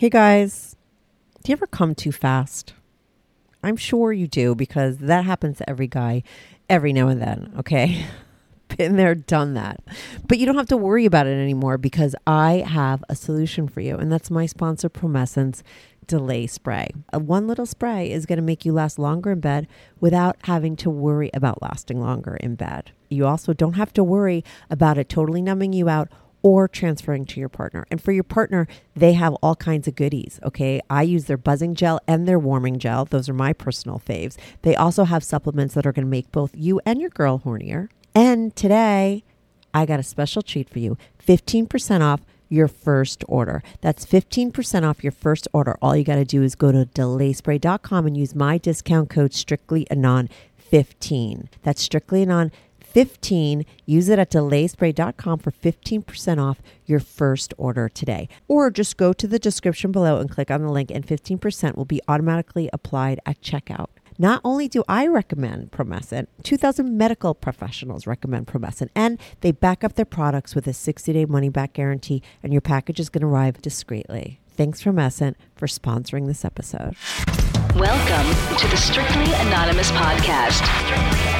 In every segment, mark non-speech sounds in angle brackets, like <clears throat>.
Hey guys, do you ever come too fast? I'm sure you do because that happens to every guy every now and then, okay? <laughs> Been there, done that. But you don't have to worry about it anymore because I have a solution for you, and that's my sponsor, Promescent Delay Spray. A one little spray is going to make you last longer in bed without having to worry about lasting longer in bed. You also don't have to worry about it totally numbing you out or transferring to your partner. And for your partner, they have all kinds of goodies. Okay. I use their buzzing gel and their warming gel. Those are my personal faves. They also have supplements that are going to make both you and your girl hornier. And today, I got a special treat for you 15% off your first order. That's 15% off your first order. All you got to do is go to delayspray.com and use my discount code strictlyanon15. That's strictlyanon 15. Use it at delayspray.com for 15% off your first order today. Or just go to the description below and click on the link, and 15% will be automatically applied at checkout. Not only do I recommend Promescent, 2,000 medical professionals recommend Promescent, and they back up their products with a 60 day money back guarantee, and your package is going to arrive discreetly. Thanks, Promescent, for sponsoring this episode. Welcome to the Strictly Anonymous Podcast.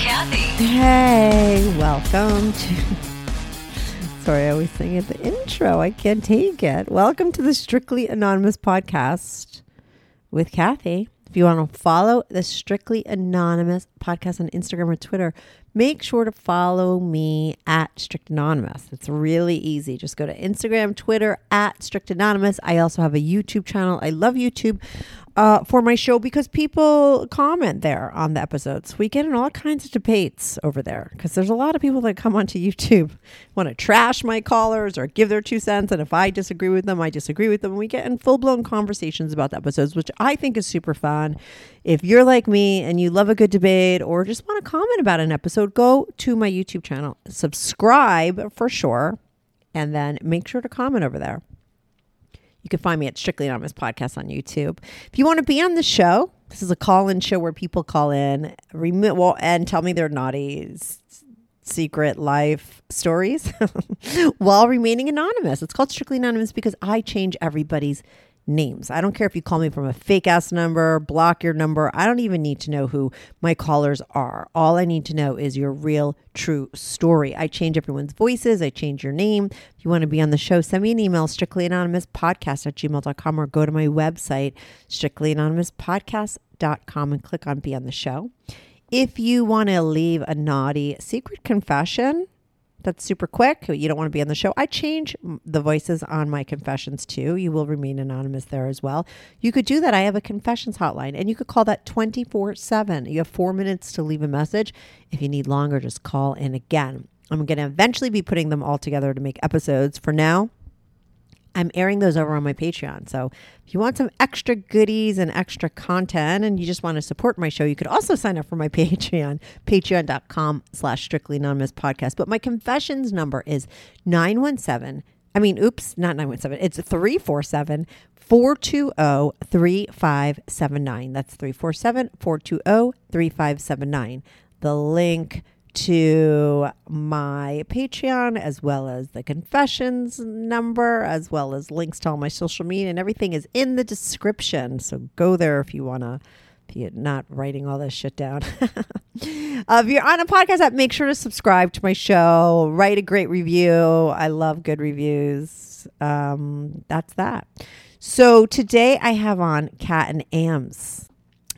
Kathy. Hey, welcome to. Sorry, I always sing at the intro. I can't take it. Welcome to the Strictly Anonymous podcast with Kathy. If you want to follow the Strictly Anonymous podcast on Instagram or Twitter, make sure to follow me at Strict Anonymous. It's really easy. Just go to Instagram, Twitter at Strict Anonymous. I also have a YouTube channel. I love YouTube uh, for my show because people comment there on the episodes. We get in all kinds of debates over there because there's a lot of people that come onto YouTube <laughs> want to trash my callers or give their two cents. And if I disagree with them, I disagree with them. And We get in full blown conversations about the episodes, which I think is super fun. If you're like me and you love a good debate or just want to comment about an episode, go to my YouTube channel, subscribe for sure, and then make sure to comment over there. You can find me at Strictly Anonymous Podcast on YouTube. If you want to be on the show, this is a call-in show where people call in, well, and tell me their naughty s- secret life stories <laughs> while remaining anonymous. It's called Strictly Anonymous because I change everybody's names. I don't care if you call me from a fake ass number, block your number. I don't even need to know who my callers are. All I need to know is your real, true story. I change everyone's voices. I change your name. If you want to be on the show, send me an email, strictlyanonymouspodcast at gmail.com or go to my website, strictlyanonymouspodcast.com and click on be on the show. If you want to leave a naughty secret confession, that's super quick. You don't want to be on the show. I change the voices on my confessions too. You will remain anonymous there as well. You could do that. I have a confessions hotline and you could call that 24 7. You have four minutes to leave a message. If you need longer, just call in again. I'm going to eventually be putting them all together to make episodes. For now, I'm airing those over on my Patreon. So if you want some extra goodies and extra content and you just want to support my show, you could also sign up for my <laughs> Patreon, patreon.com slash strictly anonymous podcast. But my confessions number is 917. I mean, oops, not 917. It's 347 420 3579. That's 347 420 3579. The link to my Patreon, as well as the confessions number, as well as links to all my social media, and everything is in the description. So go there if you want to. If you're not writing all this shit down. <laughs> uh, if you're on a podcast app, make sure to subscribe to my show. Write a great review. I love good reviews. Um, that's that. So today I have on Kat and Ams.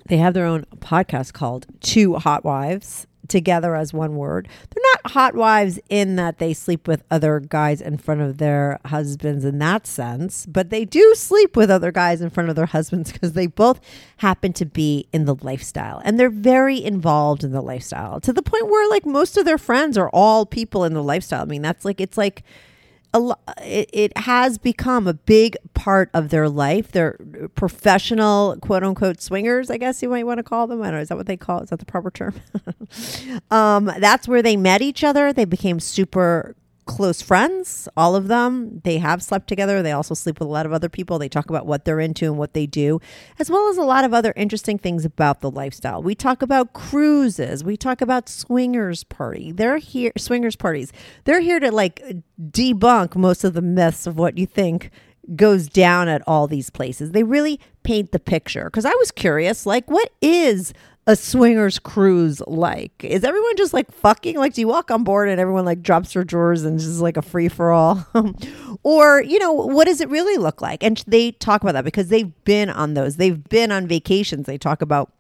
They have their own podcast called Two Hot Wives together as one word. They're not hot wives in that they sleep with other guys in front of their husbands in that sense, but they do sleep with other guys in front of their husbands <laughs> because they both happen to be in the lifestyle and they're very involved in the lifestyle to the point where like most of their friends are all people in the lifestyle. I mean, that's like it's like a it, it has become a big part of their life. They're professional, quote unquote, swingers, I guess you might want to call them. I don't know. Is that what they call it? Is that the proper term? <laughs> um, that's where they met each other. They became super close friends, all of them. They have slept together. They also sleep with a lot of other people. They talk about what they're into and what they do, as well as a lot of other interesting things about the lifestyle. We talk about cruises. We talk about swingers party. They're here swingers parties. They're here to like debunk most of the myths of what you think goes down at all these places. They really paint the picture. Cuz I was curious like what is a swingers cruise like? Is everyone just like fucking? Like, do you walk on board and everyone like drops their drawers and just like a free for all? <laughs> or, you know, what does it really look like? And they talk about that because they've been on those. They've been on vacations. They talk about,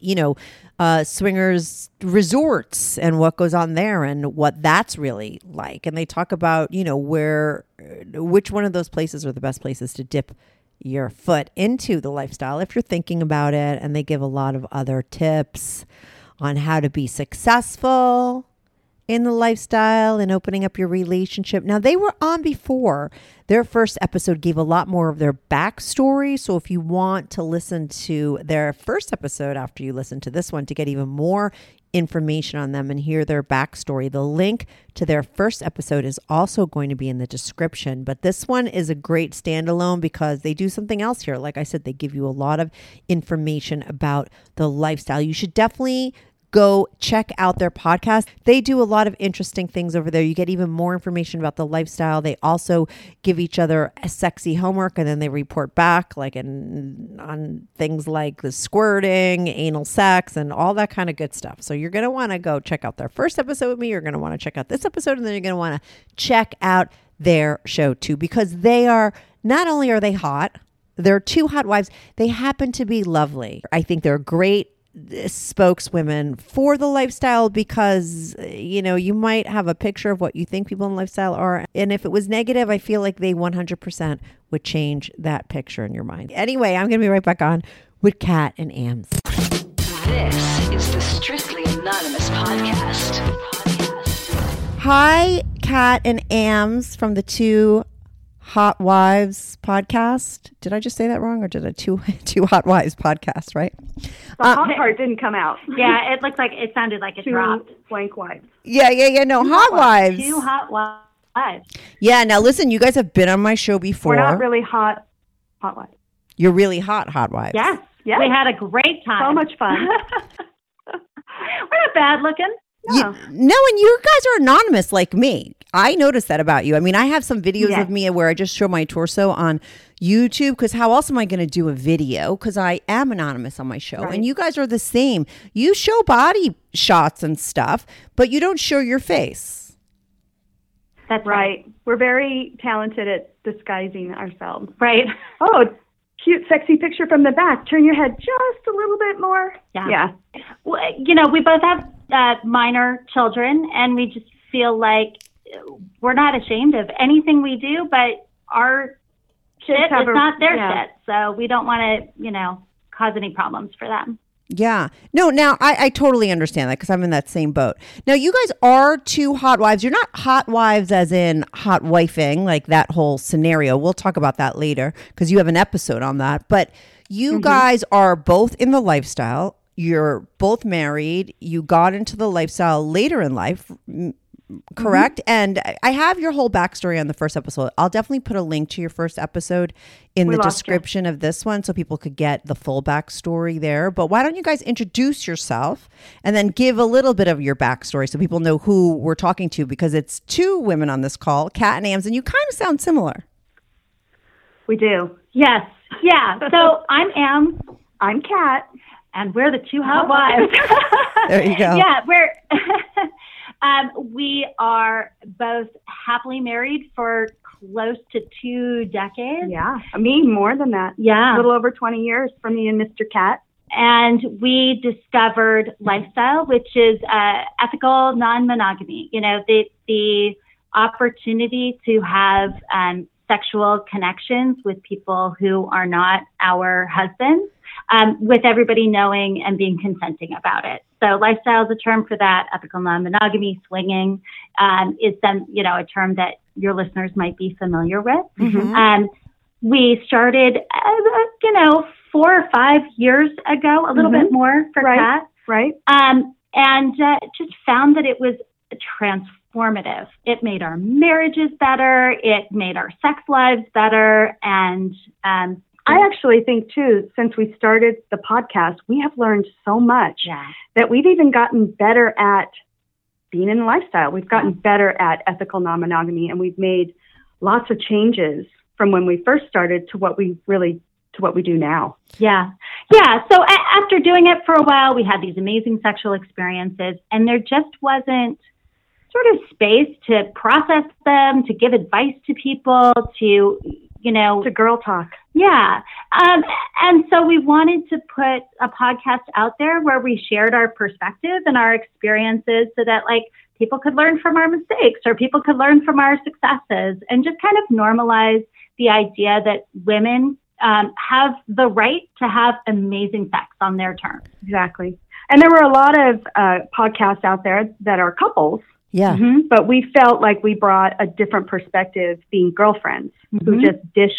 you know, uh, swingers resorts and what goes on there and what that's really like. And they talk about, you know, where, which one of those places are the best places to dip your foot into the lifestyle if you're thinking about it. And they give a lot of other tips on how to be successful in the lifestyle and opening up your relationship. Now, they were on before. Their first episode gave a lot more of their backstory. So, if you want to listen to their first episode after you listen to this one to get even more information on them and hear their backstory, the link to their first episode is also going to be in the description. But this one is a great standalone because they do something else here. Like I said, they give you a lot of information about the lifestyle. You should definitely go check out their podcast. They do a lot of interesting things over there. You get even more information about the lifestyle. They also give each other a sexy homework and then they report back like in, on things like the squirting, anal sex and all that kind of good stuff. So you're going to want to go check out their first episode with me. You're going to want to check out this episode and then you're going to want to check out their show too because they are not only are they hot, they're two hot wives. They happen to be lovely. I think they're great spokeswomen for the lifestyle because you know you might have a picture of what you think people in lifestyle are. And if it was negative i feel like they 100% would change that picture in your mind. Anyway i'm gonna be right back on with kat and ams. This is the Strictly Anonymous podcast. hi kat and ams from the two hot wives podcast did i just say that wrong or did i two <laughs> two hot wives podcast right The uh, hot part didn't come out. <laughs> Yeah, it looked like it sounded like it Two dropped. blank wives. yeah yeah yeah no hot wives Two hot wives. yeah now listen you guys have been on my show before We're not really hot, hot wives. You're really hot, hot wives. Yes, Yes. we had a great time. So much fun. <laughs> We're not bad looking. You- no, and you guys are anonymous like me. I noticed that about you. I mean, I have some videos Yes. of me where I just show my torso on YouTube because how else am I going to do a video? Because I am anonymous on my show. Right. And you guys are the same. You show body shots and stuff, but you don't show your face. That's right. We're very talented at disguising ourselves. Right. <laughs> Oh, cute, sexy picture from the back. Turn your head just a little bit more. Yeah. Yeah. Well, you know, we both have uh, minor children, and we just feel like we're not ashamed of anything we do, but our shit is not their yeah. shit. So we don't want to, you know, cause any problems for them. Yeah. No, now I, I totally understand that because I'm in that same boat. Now, you guys are two hot wives. You're not hot wives as in hot wifing, like that whole scenario. We'll talk about that later because you have an episode on that. But you mm-hmm. guys are both in the lifestyle. You're both married. You got into the lifestyle later in life. M- Correct. And I- have your whole backstory on the first episode. I'll definitely put a link to your first episode in We the lost you. description of this one so people could get the full backstory there. But why don't you guys introduce yourself and then give a little bit of your backstory so people know who we're talking to because it's two women on this call, Kat and Ams, and you kind of sound similar. We do. Yes. Yeah. So <laughs> I'm Am, I'm Kat. and we're the two hot wives. <laughs> There you go. <laughs> Yeah, we're um, we are both happily married for close to two decades. Yeah. Me, more than that. Yeah. A little over 20 years from me and Mr. Kat. and we discovered lifestyle, which is uh, ethical non-monogamy. You know, the the opportunity to have um, sexual connections with people who are not our husbands, um, with everybody knowing and being consenting about it. So lifestyle is a term for that. Ethical non-monogamy, swinging um, is some, you know, a term that your listeners might be familiar with. Um, we started, uh, you know, four or five years ago, a little Mhm. bit more for Right. Kat, Right? um, and uh, just found that it was transformative. It made our marriages better. It made our sex lives better, and um, I actually think too, since we started the podcast, we have learned so much yeah, that we've even gotten better at being in a lifestyle. We've gotten better at ethical non-monogamy, and we've made lots of changes from when we first started to what we really to what we do now. Yeah. Yeah. So a- after doing it for a while, we had these amazing sexual experiences, and there just wasn't sort of space to process them, to give advice to people, to, you know, to girl talk. Yeah. Um, and so we wanted to put a podcast out there where we shared our perspective and our experiences so that, like, people could learn from our mistakes or people could learn from our successes and just kind of normalize the idea that women um, have the right to have amazing sex on their terms. Exactly. And there were a lot of uh, podcasts out there that are couples, Yeah. Mhm. but we felt like we brought a different perspective, being girlfriends who Mhm. just dish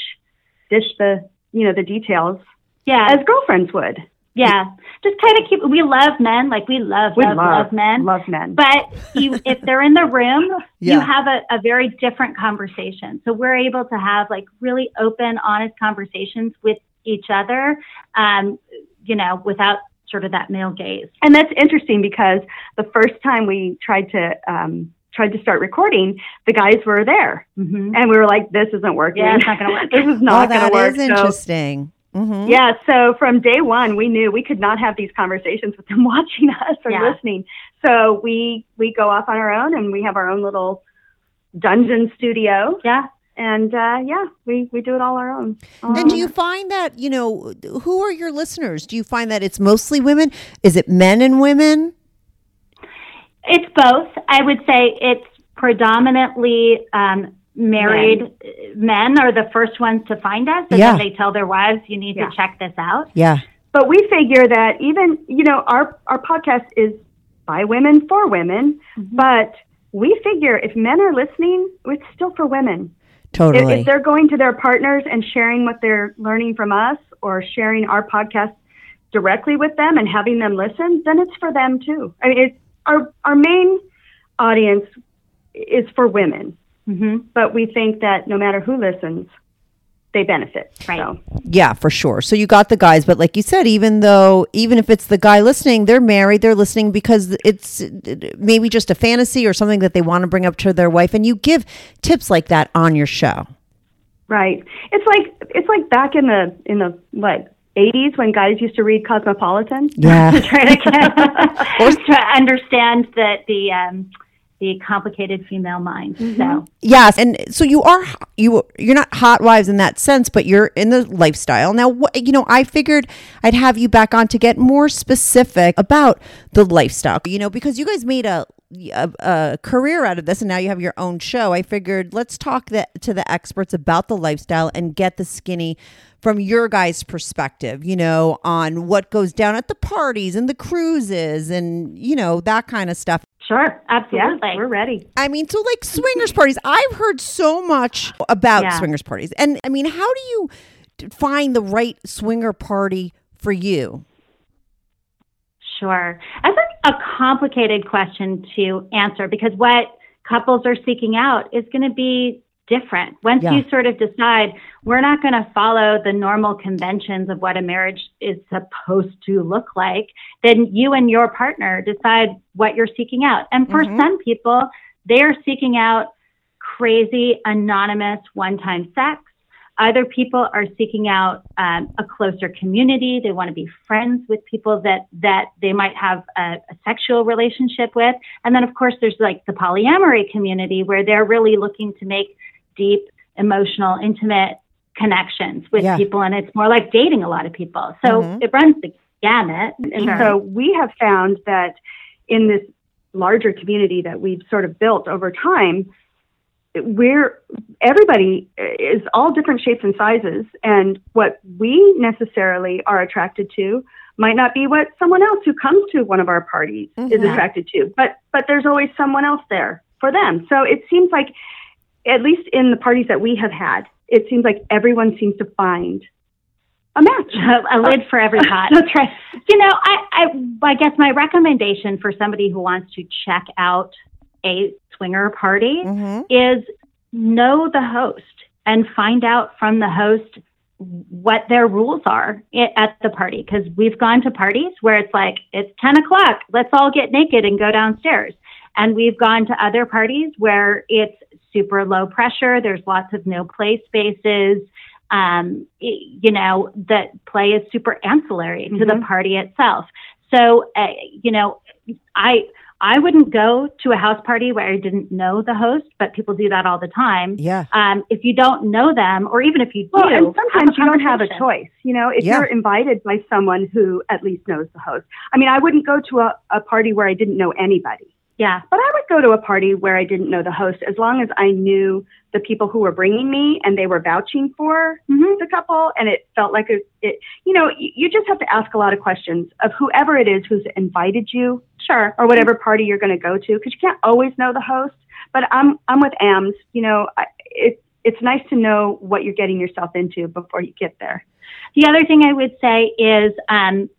dish the you know the details Yeah. as girlfriends would. yeah. Just kind of keep, we love men, like we love, We love, love men. love men. but you, <laughs> if they're in the room, Yeah. you have a, a very different conversation. So we're able to have like really open, honest conversations with each other, um, you know, without sort of that male gaze. And that's interesting because the first time we tried to um, tried to start recording, the guys were there, Mm-hmm. and we were like, "This isn't working. Yeah, it's not gonna work. <laughs> this is not going that to work." is So, interesting. hmm yeah, so from day one, we knew we could not have these conversations with them <laughs> watching us or Yeah. listening. So we we go off on our own, and we have our own little dungeon studio, Yeah. and uh, yeah, we we do it all our own. all And do you find that, you know, who are your listeners? Do you find that it's mostly women? Is it men and women? It's both. I would say it's predominantly um, married men. are the first ones to find us, and Yeah. then they tell their wives, "You need Yeah. to check this out." Yeah. But we figure that even, you know, our, our podcast is by women for women, Mm-hmm. but we figure if men are listening, it's still for women. If, Totally. if they're going to their partners and sharing what they're learning from us or sharing our podcast directly with them and having them listen, then it's for them too. I mean, it's, our, our main audience is for women, hmm but we think that no matter who listens, they benefit. Right. So. Yeah, for sure. So you got the guys, but like you said, even though, even if it's the guy listening, they're married, they're listening because it's maybe just a fantasy or something that they want to bring up to their wife. And you give tips like that on your show. Right. It's like it's like back in the in the what eighties when guys used to read Cosmopolitan. <laughs> Yeah. <laughs> try to get <laughs> to understand that the um, the complicated female mind. So Yes, and so you are you you're not hot wives in that sense, but you're in the lifestyle. Now, what you know, I figured I'd have you back on to get more specific about the lifestyle. You know, because you guys made a a, a career out of this, and now you have your own show. I figured let's talk the, to the experts about the lifestyle and get the skinny from your guys' perspective. You know, on what goes down at the parties and the cruises, and you know that kind of stuff. sure, Yeah, absolutely. we're ready. I mean, so like swingers parties. I've heard so much about Yeah. swingers parties. And I mean, how do you find the right swinger party for you? Sure. That's a, a complicated question to answer because what couples are seeking out is going to be different. Once Yeah. you sort of decide we're not going to follow the normal conventions of what a marriage is supposed to look like, then you and your partner decide what you're seeking out. And for Mhm. some people, they are seeking out crazy, anonymous, one time sex. Other people are seeking out um, a closer community. They want to be friends with people that that they might have a, a sexual relationship with. And then, of course, there's like the polyamory community where they're really looking to make deep, emotional, intimate connections with Yeah. people, and it's more like dating a lot of people. So Mhm. it runs the gamut. And Sure. so we have found that in this larger community that we've sort of built over time, we're everybody is all different shapes and sizes, and what we necessarily are attracted to might not be what someone else who comes to one of our parties is Mhm. attracted to. But but there's always someone else there for them. So it seems like, at least in the parties that we have had, it seems like everyone seems to find a match. a, a lid for every pot. <laughs> That's right. You know, I, I, I guess my recommendation for somebody who wants to check out a swinger party Mhm. is know the host and find out from the host what their rules are at the party. Because we've gone to parties where it's like, it's 10 o'clock, let's all get naked and go downstairs. And we've gone to other parties where it's super low pressure, there's lots of no play spaces. Um, i- you know, that play is super ancillary to the Mhm. party itself. So, uh, you know, I, I wouldn't go to a house party where I didn't know the host, but people do that all the time. Yeah. Um, if you don't know them, or even if you do, Well, and sometimes you don't have a choice. You know, if Yeah. you're invited by someone who at least knows the host. I mean, I wouldn't go to a, a party where I didn't know anybody, Yeah, but I would go to a party where I didn't know the host as long as I knew the people who were bringing me and they were vouching for Mhm. the couple and it felt like it, it you know, you, you just have to ask a lot of questions of whoever it is who's invited you sure. or whatever party you're going to go to because you can't always know the host. But I'm I'm with AMS. You know, I, it it's nice to know what you're getting yourself into before you get there. The other thing I would say is um,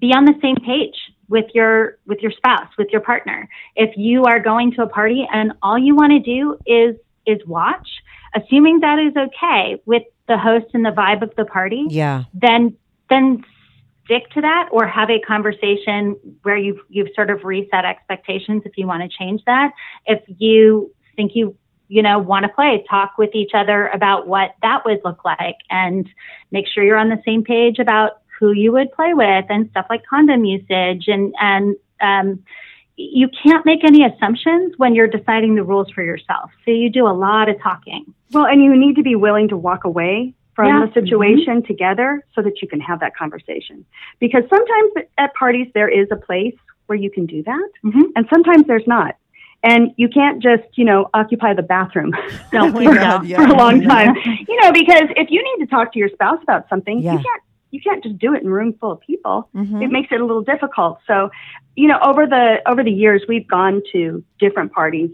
be on the same page with your with your spouse, with your partner. If you are going to a party and all you want to do is is watch, assuming that is okay with the host and the vibe of the party, Yeah. then then stick to that or have a conversation where you've you've sort of reset expectations if you want to change that. If you think you you know want to play, talk with each other about what that would look like and make sure you're on the same page about who you would play with and stuff like condom usage and and um you can't make any assumptions when you're deciding the rules for yourself. So you do a lot of talking. Well, and you need to be willing to walk away from Yeah. the situation together so that you can have that conversation. Because sometimes at parties there is a place where you can do that, Mhm. and sometimes there's not. And you can't just, you know, occupy the bathroom No, no. Yeah. for a long time. you know, because if you need to talk to your spouse about something, you can't you can't just do it in a room full of people. Mhm. It makes it a little difficult. So, you know, over the over the years, we've gone to different parties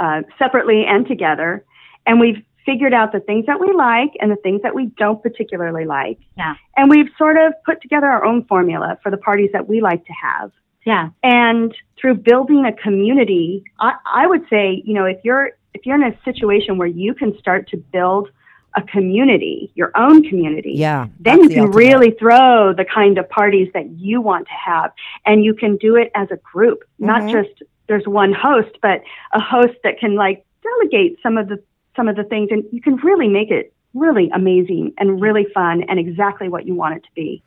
uh, separately and together, and we've figured out the things that we like and the things that we don't particularly like. Yeah. And we've sort of put together our own formula for the parties that we like to have. Yeah. And through building a community, I, I would say, you know, if you're if you're in a situation where you can start to build a community, your own community, Yeah. then you can ultimate. really throw the kind of parties that you want to have, and you can do it as a group, not Mhm. just there's one host, but a host that can like delegate some of the some of the things, and you can really make it really amazing and really fun and exactly what you want it to be.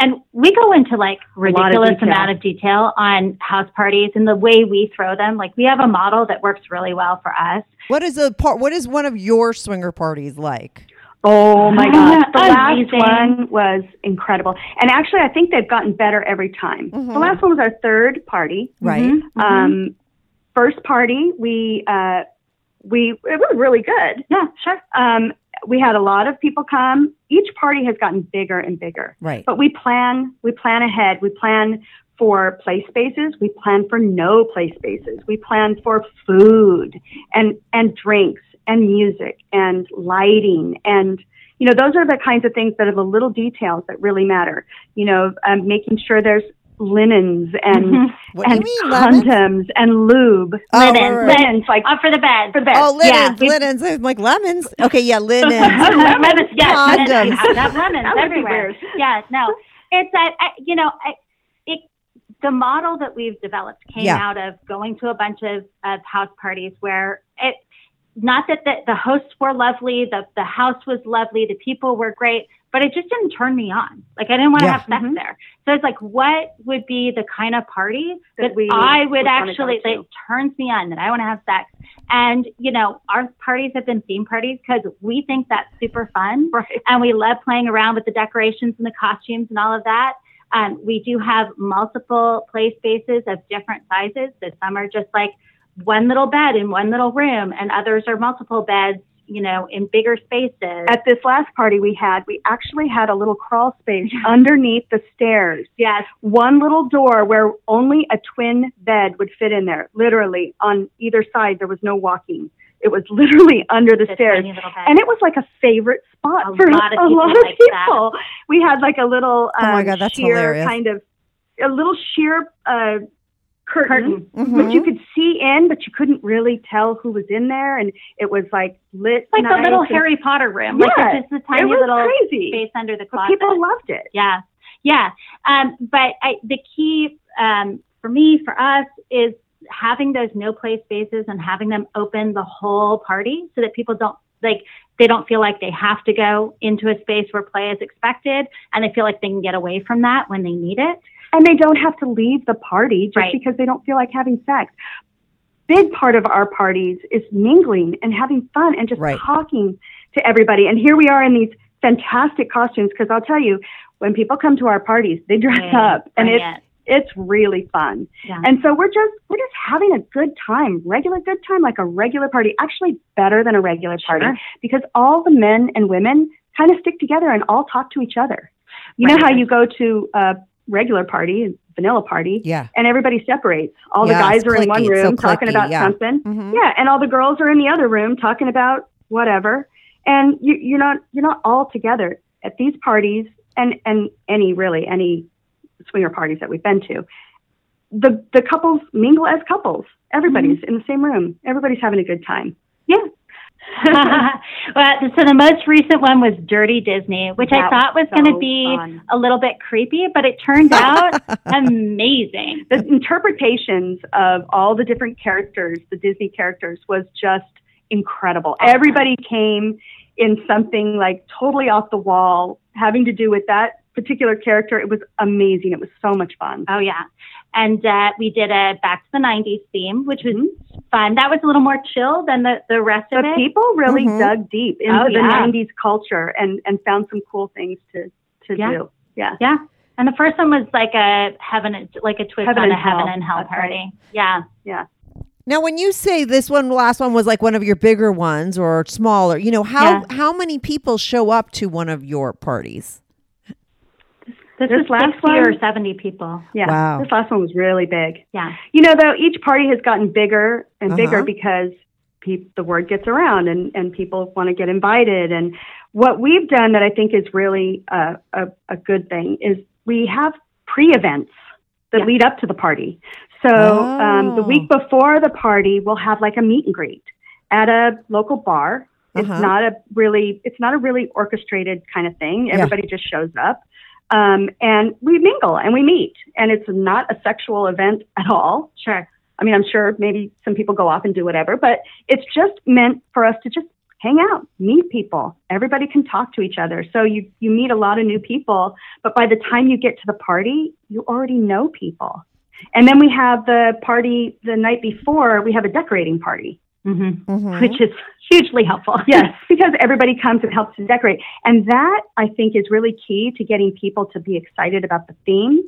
and we go into like lot of ridiculous amount of detail on house parties and the way we throw them. Like we have a model that works really well for us. What is a part? What is one of your swinger parties like? Oh <laughs> my gosh. The last one was incredible. And actually, I think they've gotten better every time. Mhm. The last one was our third party. Right. Mhm. Um, first party, we, uh, we, it was really good. yeah, sure. Um, we had a lot of people come. Each party has gotten bigger and bigger. Right. But we plan, we plan ahead. We plan for play spaces. We plan for no play spaces. We plan for food and, and drinks and music and lighting. And, you know, those are the kinds of things that are the little details that really matter. You know, um, making sure there's linens and, Mhm. What do you and mean, lemons? condoms and lube. Oh, Linens. right, right. Linens, like Uh, for the bed. for the bed. Oh, linens, Yeah. linens. I'm like lemons. Okay, yeah, <laughs> linens. lemons, yes, Condoms. lemons. You have to have lemons <laughs> That would be everywhere. Yeah, no, it's that I, you know, I, it the model that we've developed came Yeah. out of going to a bunch of, of house parties where it. Not that the, the hosts were lovely, the the house was lovely, the people were great, but it just didn't turn me on. Like I didn't want to Yeah. have sex Mhm. there. So it's like, what would be the kind of party That that, we I would would actually go to. that turns me on, that I want to have sex? And you know, our parties have been theme parties because we think that's super fun, <laughs> Right. and we love playing around with the decorations and the costumes and all of that. Um, we do have multiple play spaces of different sizes. So some are just like one little bed in one little room, and others are multiple beds, you know, in bigger spaces. At this last party we had, we actually had a little crawl space <laughs> underneath the stairs. yes, One little door where only a twin bed would fit in there. Literally on either side, there was no walking. It was <laughs> literally under the this stairs. tiny little bed. And it was like a favorite spot A for lot <laughs> a lot of like that. people. We had like a little Oh my um, God, that's sheer hilarious. kind of a little sheer uh, curtain, Curtain. which you Mhm. could see in, but you couldn't really tell who was in there, and it was like lit, like a nice little and- Harry Potter room. Yeah, like just a It tiny was little crazy, space under the but people loved it. Yeah, yeah. Um, but I, the key um, for me, for us, is having those no play spaces and having them open the whole party so that people don't like they don't feel like they have to go into a space where play is expected, and they feel like they can get away from that when they need it. And they don't have to leave the party just Right. because they don't feel like having sex. Big part of our parties is mingling and having fun and just Right. talking to everybody. And here we are in these fantastic costumes because I'll tell you, when people come to our parties, they dress Bring- up and bring it's it. it's really fun. Yeah. And so we're just we're just having a good time, regular good time, like a regular party. Actually, better than a regular party Sure. because all the men and women kind of stick together and all talk to each other. You know how you go to a regular party, vanilla party, Yeah. and everybody separates. All Yeah, the guys are in one. It's so room talking cliquey, about yeah. something. Mhm. Yeah, and all the girls are in the other room talking about whatever. And you, you're not you're not all together at these parties, and and any really any swinger parties that we've been to. The the couples mingle as couples. Everybody's Mm-hmm. in the same room. Everybody's having a good time. Yeah. <laughs> well, so the most recent one was Dirty Disney, which I thought was was going to be fun. a little bit creepy, but it turned <laughs> out amazing. the interpretations of all the different characters, the Disney characters, was just incredible. Everybody came in something like totally off the wall, having to do with that particular character. It was amazing. It was so much fun. Oh yeah, and uh, we did a back to the '90s theme, which was Mhm. fun. That was a little more chill than the the rest of But it. people really Mhm. dug deep into Oh, the yeah. 90s culture and, and found some cool things to, to Yeah. do. Yeah. yeah, and the first one was like a heaven, and- like a twist Heaven on and a heaven hell. and hell That's right. party. Yeah. Yeah. Now, when you say this one, last one was like one of your bigger ones or smaller, you know how Yeah. how many people show up to one of your parties? This, is was last 60 or one? 70 people. Yeah. Wow. This last one was really big. Yeah. You know, though, each party has gotten bigger and bigger Uh-huh. because pe- the word gets around and, and people want to get invited. And what we've done that I think is really a, a, a good thing is we have pre events that Yeah. lead up to the party. So um, the Oh. week before the party, we'll have like a meet and greet at a local bar. It's Uh-huh. not a really, it's not a really orchestrated kind of thing. Yeah. Everybody just shows up. Um, and we mingle and we meet, and it's not a sexual event at all. Sure. I mean, I'm sure maybe some people go off and do whatever, but it's just meant for us to just hang out, meet people. Everybody can talk to each other. So you, you meet a lot of new people, but by the time you get to the party, you already know people. And then we have the party the night before, we have a decorating party. Mm-hmm. Mhm. Which is hugely helpful. Yes, <laughs> because everybody comes and helps to decorate. And that, I think, is really key to getting people to be excited about the theme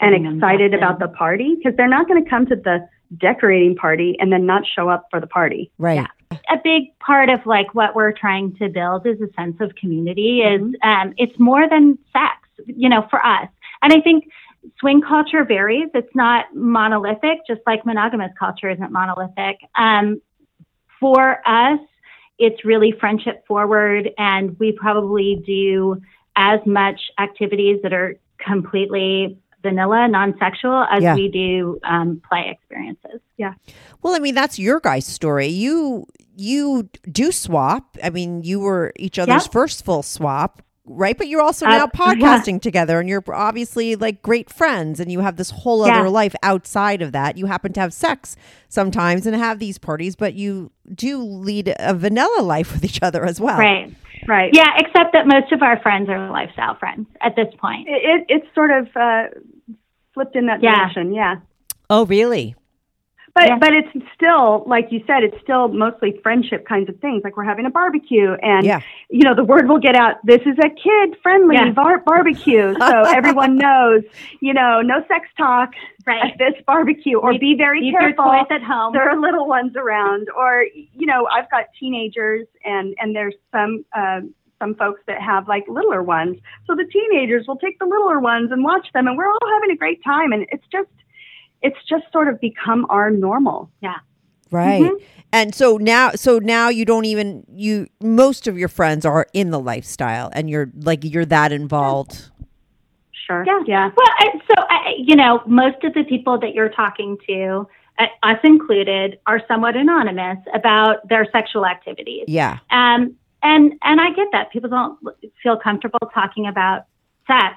and Getting them excited locked about the party because they're not going to come to the decorating party and then not show up for the party. right. Yeah. a big part of like what we're trying to build is a sense of community is um, it's more than sex you know for us and i think swing culture varies it's not monolithic just like monogamous culture isn't monolithic um, for us it's really friendship forward and we probably do as much activities that are completely vanilla non-sexual as Yeah. we do um, play experiences Yeah. Well, I mean, that's your guys' story. You you do swap. I mean, you were each other's Yep. first full swap, right? But you're also Uh, now <laughs> yeah. podcasting together, and you're obviously like great friends, and you have this whole Yeah. other life outside of that. You happen to have sex sometimes and have these parties, but you do lead a vanilla life with each other as well. right Right. Yeah, except that most of our friends are lifestyle friends at this point. It, it, it's sort of uh, flipped in that Yeah. direction. Yeah. Oh, really? But Yeah. but it's still like you said, it's still mostly friendship kinds of things. Like we're having a barbecue, and Yeah. you know the word will get out. This is a kid friendly Yeah. bar- barbecue, so <laughs> everyone knows. You know, no sex talk Right. at this barbecue, or Leave- be very careful. at home. There are little ones around, or you know, I've got teenagers, and and there's some. Uh, some folks that have like littler ones. So the teenagers will take the littler ones and watch them and we're all having a great time and it's just it's just sort of become our normal. Yeah. Right. Mm-hmm. And so now so now you don't even you most of your friends are in the lifestyle and you're like you're that involved. Sure. Yeah. Yeah. Well, I- so I, you know, most of the people that you're talking to, uh, us included, are somewhat anonymous about their sexual activities. Yeah. Um, and and I get that people don't feel comfortable talking about sex,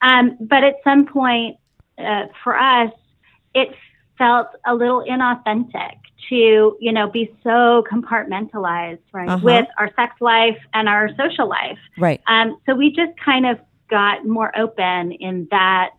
um, but at some point, uh, for us, it felt a little inauthentic to you know be so compartmentalized Right. Uh-huh. with our sex life and our social life. Right. Um, so we just kind of got more open in that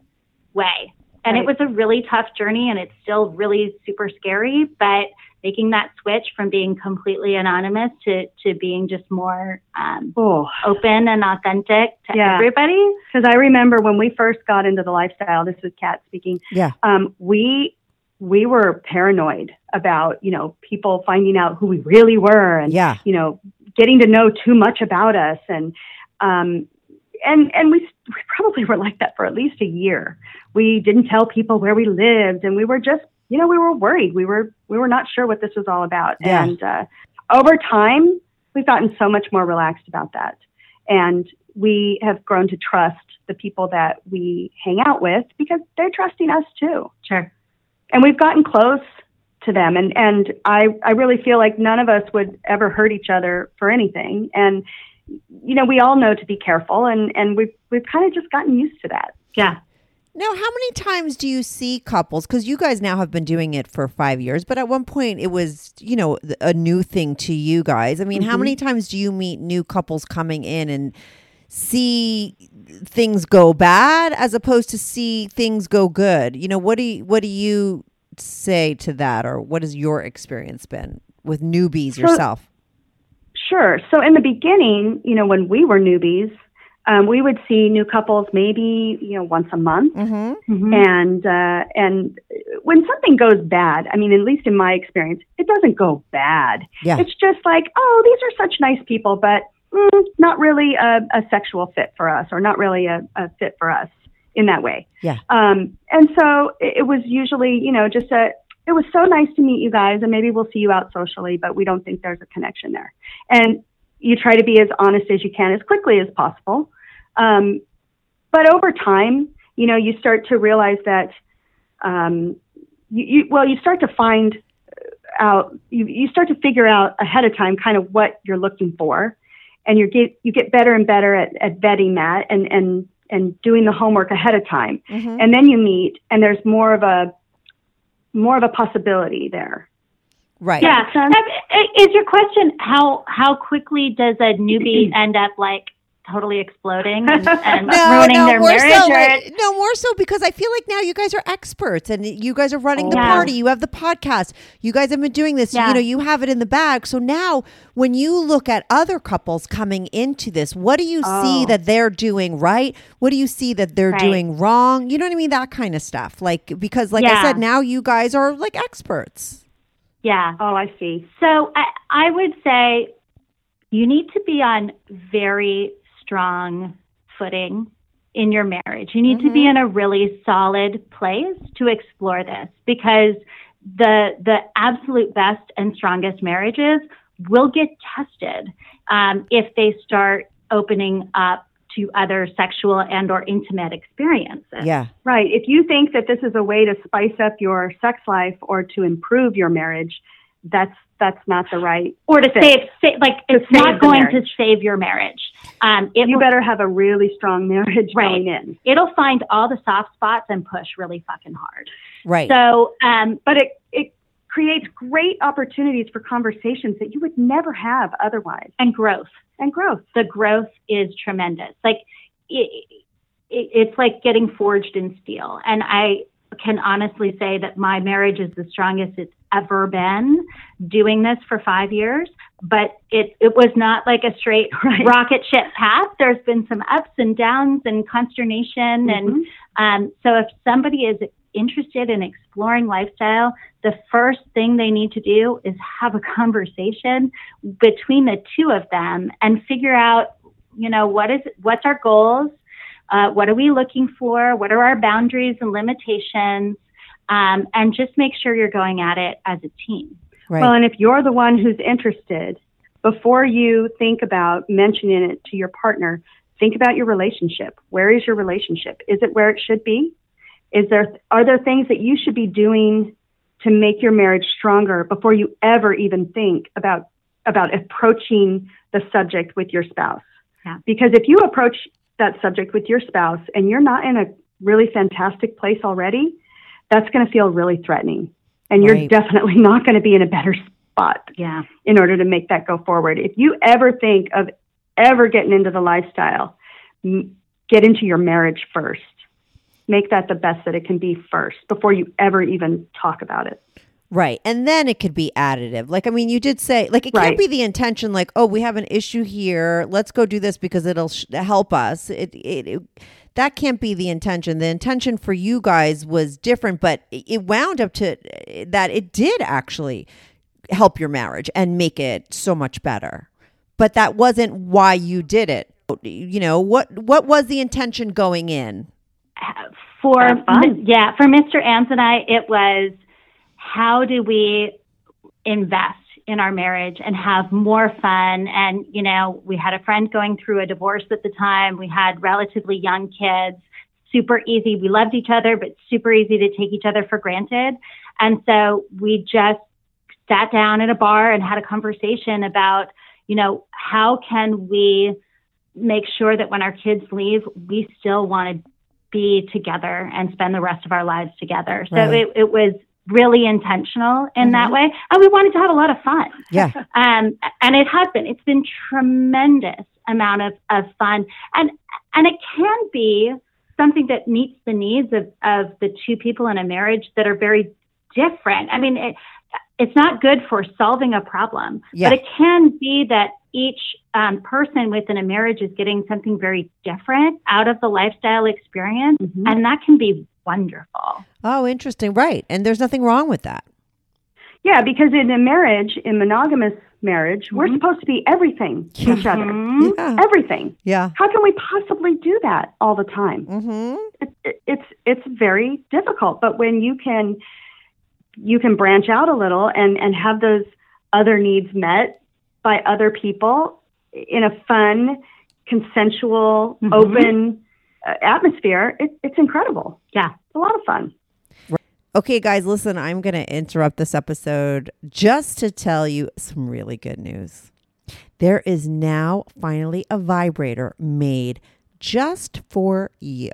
way. And it was a really tough journey and it's still really super scary, but making that switch from being completely anonymous to, to being just more um, Oh, open and authentic to Yeah. everybody. because I remember when we first got into the lifestyle. This was Kat speaking. Yeah. Um, we we were paranoid about you know people finding out who we really were and Yeah. you know getting to know too much about us and um, and and we we probably were like that for at least a year. We didn't tell people where we lived, and we were just you know we were worried. We were we were not sure what this was all about. Yeah. And uh, over time, we've gotten so much more relaxed about that, and we have grown to trust the people that we hang out with because they're trusting us too Sure. and we've gotten close to them and and I I really feel like none of us would ever hurt each other for anything and you know we all know to be careful and and we've we've kind of just gotten used to that Yeah. Now, how many times do you see couples? Because you guys now have been doing it for five years, but at one point it was, you know, a new thing to you guys. I mean, how many mm-hmm. times do you meet new couples coming in and see things go bad as opposed to see things go good? You know, what do you, what do you say to that, or what has your experience been with newbies yourself? Sure. So in the beginning, you know, when we were newbies, um, we would see new couples maybe you know once a month, Mm-hmm. and uh, and when something goes bad, I mean, at least in my experience, it doesn't go bad. Yeah. It's just like, oh, these are such nice people, but mm, not really a, a sexual fit for us, or not really a, a fit for us in that way. Yeah. Um, and so it, it was usually, you know, just a. It was so nice to meet you guys, and maybe we'll see you out socially, but we don't think there's a connection there. And you try to be as honest as you can as quickly as possible. Um, but over time, you know, you start to realize that, um, you, you, well, you start to find out, you, you start to figure out ahead of time kind of what you're looking for. And you get, you get better and better at, at vetting that and, and, and doing the homework ahead of time. Mhm. And then you meet and there's more of a, more of a possibility there. Right. Yeah. Is your question how how quickly does a newbie <clears throat> end up like totally exploding <laughs> and, and No, ruining no, their more marriage? so, like- no, more so because I feel like now you guys are experts and you guys are running the Yeah. party. You have the podcast. You guys have been doing this. Yeah. You know, you have it in the bag. So now, when you look at other couples coming into this, what do you see Oh. that they're doing right? What do you see that they're Right. doing wrong? You know what I mean? That kind of stuff. Like because, like I said, now you guys are like experts. Yeah. Oh, I see. So I, I would say you need to be on very strong footing in your marriage. You need to be in a really solid place to explore this because the the absolute best and strongest marriages will get tested um, if they start opening up to other sexual and or intimate experiences. Yeah. Right. If you think that this is a way to spice up your sex life or to improve your marriage, that's that's not the right. Or to fit. save, save like it's save not going marriage. to save your marriage. Um, it You will better have a really strong marriage Right. going in. it'll find all the soft spots and push really fucking hard. Right. So, um, But it it creates great opportunities for conversations that you would never have otherwise, and growth. and growth. The growth is tremendous. Like it, it, it's like getting forged in steel. And I can honestly say that my marriage is the strongest it's ever been doing this for five years. But it, it was not like a straight <laughs> Right. rocket ship path. There's been some ups and downs and consternation. And um, so if somebody is interested in exploring lifestyle, the first thing they need to do is have a <laughs> conversation between the two of them and figure out, you know, what is what's our goals, uh, what are we looking for, what are our boundaries and limitations, um, and just make sure you're going at it as a team. Right. Well, and if you're the one who's interested, before you think about mentioning it to your partner, think about your relationship. Where is your relationship? Is it where it should be? Is there are there things that you should be doing to make your marriage stronger before you ever even think about about approaching the subject with your spouse? Yeah. Because if you approach that subject with your spouse and you're not in a really fantastic place already, that's going to feel really threatening. And you're definitely not going to be in a better spot Yeah. in order to make that go forward. If you ever think of ever getting into the lifestyle, m- get into your marriage first. Make that the best that it can be first before you ever even talk about it. Right. And then it could be additive. Like, I mean, you did say, like, it can't be the intention, like, oh, we have an issue here. Let's go do this because it'll sh- help us. It, it, it, that can't be the intention. The intention for you guys was different, but it it wound up to eh, that it did actually help your marriage and make it so much better. But that wasn't why you did it. You know, what what was the intention going in? For yeah for mr Ams and i it was how do we invest in our marriage and have more fun? And you know we had a friend going through a divorce at the time. We had relatively young kids super easy. We loved each other but super easy to take each other for granted. And so we just sat down at a bar and had a conversation about you know how can we make sure that when our kids leave we still want to be together and spend the rest of our lives together. So Right. it, it was really intentional in that way. And we wanted to have a lot of fun. Yeah. <laughs> Um, and it has been. It's been tremendous amount of, of fun. And and it can be something that meets the needs of, of the two people in a marriage that are very different. I mean, it, it's not good for solving a problem, Yeah. but it can be that each um, person within a marriage is getting something very different out of the lifestyle experience, Mhm. and that can be wonderful. Oh, interesting. Right. And there's nothing wrong with that. Yeah, because in a marriage, in monogamous marriage, we're Mhm. supposed to be everything to each other. Mhm. Yeah. Everything. Yeah. How can we possibly do that all the time? Mm-hmm. it, it, it's it's very difficult. But when you can you can branch out a little and and have those other needs met by other people in a fun, consensual, Mhm. open uh, atmosphere, it, it's incredible. Yeah. It's a lot of fun. Okay, guys, listen, I'm going to interrupt this episode just to tell you some really good news. There is now finally a vibrator made just for you.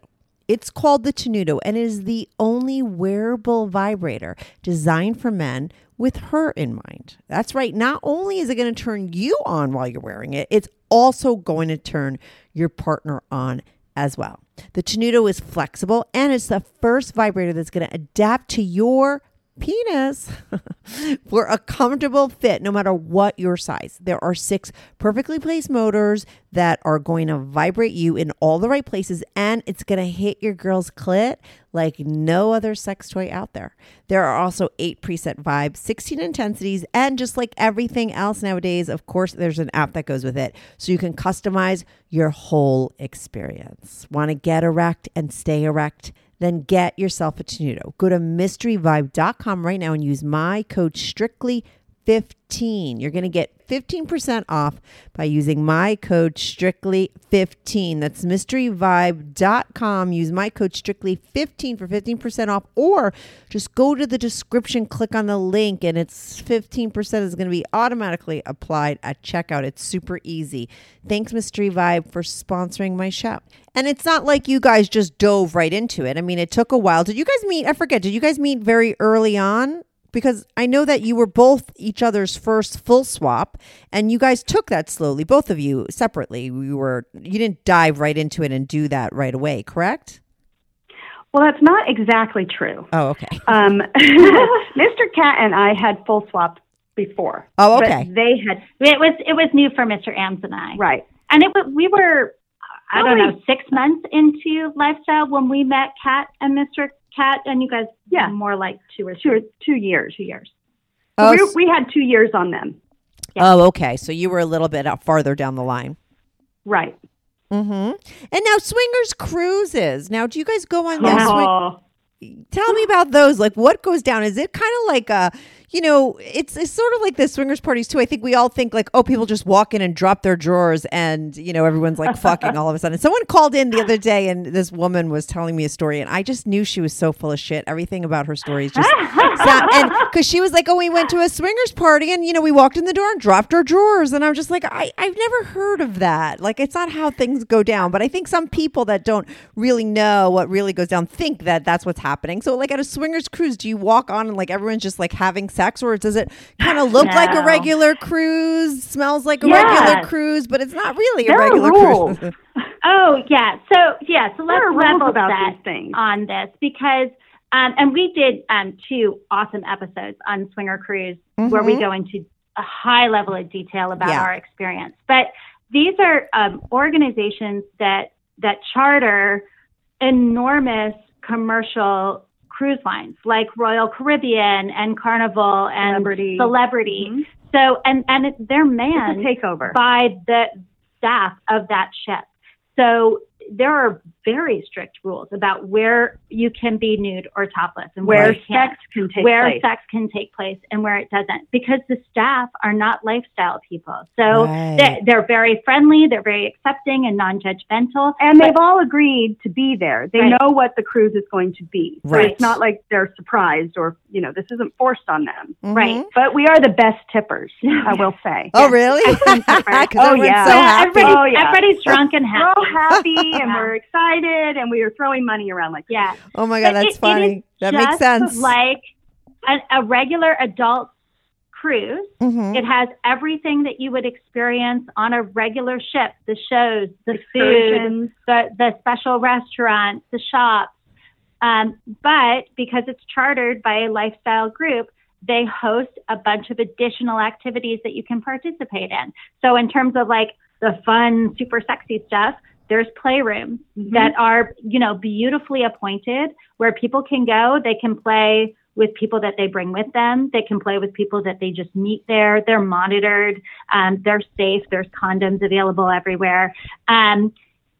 It's called the Tenuto and it is the only wearable vibrator designed for men with her in mind. That's right. Not only is it going to turn you on while you're wearing it, it's also going to turn your partner on as well. The Tenuto is flexible and it's the first vibrator that's going to adapt to your penis <laughs> for a comfortable fit no matter what your size. There are six perfectly placed motors that are going to vibrate you in all the right places and it's going to hit your girl's clit like no other sex toy out there. There are also eight preset vibes, 16 intensities, and just like everything else nowadays, of course, there's an app that goes with it. So you can customize your whole experience. Want to get erect and stay erect? Then get yourself a Tenuto. Go to mysteryvibe.com right now and use my code strictly 15. You're going to get 15% off by using my code strictly 15. That's mysteryvibe.com. Use my code strictly 15 for 15% off or just go to the description, click on the link and it's 15% is going to be automatically applied at checkout. It's super easy. Thanks Mystery Vibe for sponsoring my show. And it's not like you guys just dove right into it. I mean, it took a while. Did you guys meet? I forget. Did you guys meet very early on? Because I know that you were both each other's first full swap, and you guys took that slowly, both of you separately. You were you didn't dive right into it and do that right away, correct? Well, that's not exactly true. Oh, okay. <laughs> Um, <laughs> Mr. Kat and I had full swap before. Oh, but okay. they had It was it was new for Mr. Ams and I, right. and it was we were I don't know six months into lifestyle when we met Kat and Mr. Kat, and you guys Yeah. more like two or Two two years. two years. Oh, we, we had two years on them. oh, okay. So you were a little bit farther down the line. Right. Mm-hmm. And now swingers cruises. Now, do you guys go on those? swing- Oh, Tell me about those. Like, what goes down? Is it kind of like a, you know, it's it's sort of like the swingers parties too. I think we all think like, oh, people just walk in and drop their drawers, and you know, everyone's like fucking all of a sudden. Someone called in the other day, and this woman was telling me a story, and I just knew she was so full of shit. Everything about her story is just, <laughs> sound, and because she was like, oh, we went to a swingers party, and you know, we walked in the door and dropped our drawers, and I'm just like, I I've never heard of that. Like, it's not how things go down, but I think some people that don't really know what really goes down think that that's what's happening. So, like at a swingers cruise, do you walk on and like everyone's just like having sex, or does it kind of look like a regular cruise, smells like a regular cruise, but it's not really There a regular cruise? <laughs> Oh yeah, so yeah, so let's There are level about set these things. on this because, um, and we did um, two awesome episodes on Swinger Cruise where we Mhm. go into a high level of detail about Yeah. our experience. But these are um, organizations that that charter enormous commercial cruise lines like Royal Caribbean and Carnival and Celebrity. Celebrity. Mhm. So and and it, they're manned takeover. by the staff of that ship. So there are very strict rules about where you can be nude or topless and where, where sex can take where place. sex can take place and where it doesn't because the staff are not lifestyle people. So Right. they, they're very friendly, they're very accepting and non-judgmental. And they've all agreed to be there. They Right. know what the cruise is going to be. So Right. it's not like they're surprised or, you know, this isn't forced on them. Mhm. Right. But we are the best tippers, I will say. Oh, really? <laughs> <laughs> Oh, yeah. so Yeah, happy. everybody's, Oh, yeah. everybody's drunk and <laughs> happy. all happy and we're excited and we are throwing money around like Yeah. Oh my god, But that's it- it funny. is that makes sense. Like a, a regular adult cruise, Mhm. it has everything that you would experience on a regular ship: the shows, the food, the the special restaurants, the shops. Um, but because it's chartered by a lifestyle group, they host a bunch of additional activities that you can participate in. So in terms of like the fun, super sexy stuff, there's playrooms that are, you know, beautifully appointed where people can go, they can play with people that they bring with them. They can play with people that they just meet there. They're monitored. Um, they're safe. There's condoms available everywhere. Um,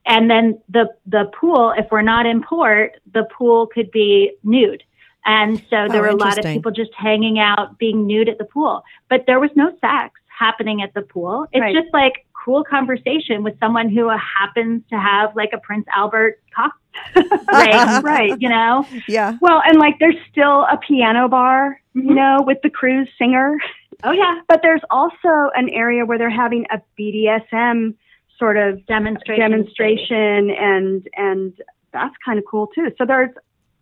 and then the the pool, if we're not in port, the pool could be nude. And so there Oh, were a lot of people just hanging out, being nude at the pool. But there was no sex happening at the pool. It's Right. just like cool conversation with someone who happens to have like a Prince Albert cock. <laughs> right? Right. You know, yeah. Well, and like there's still a piano bar, you know, with the cruise singer. oh yeah, But there's also an area where they're having a BDSM sort of demonstration. demonstration and and that's kind of cool too. So there's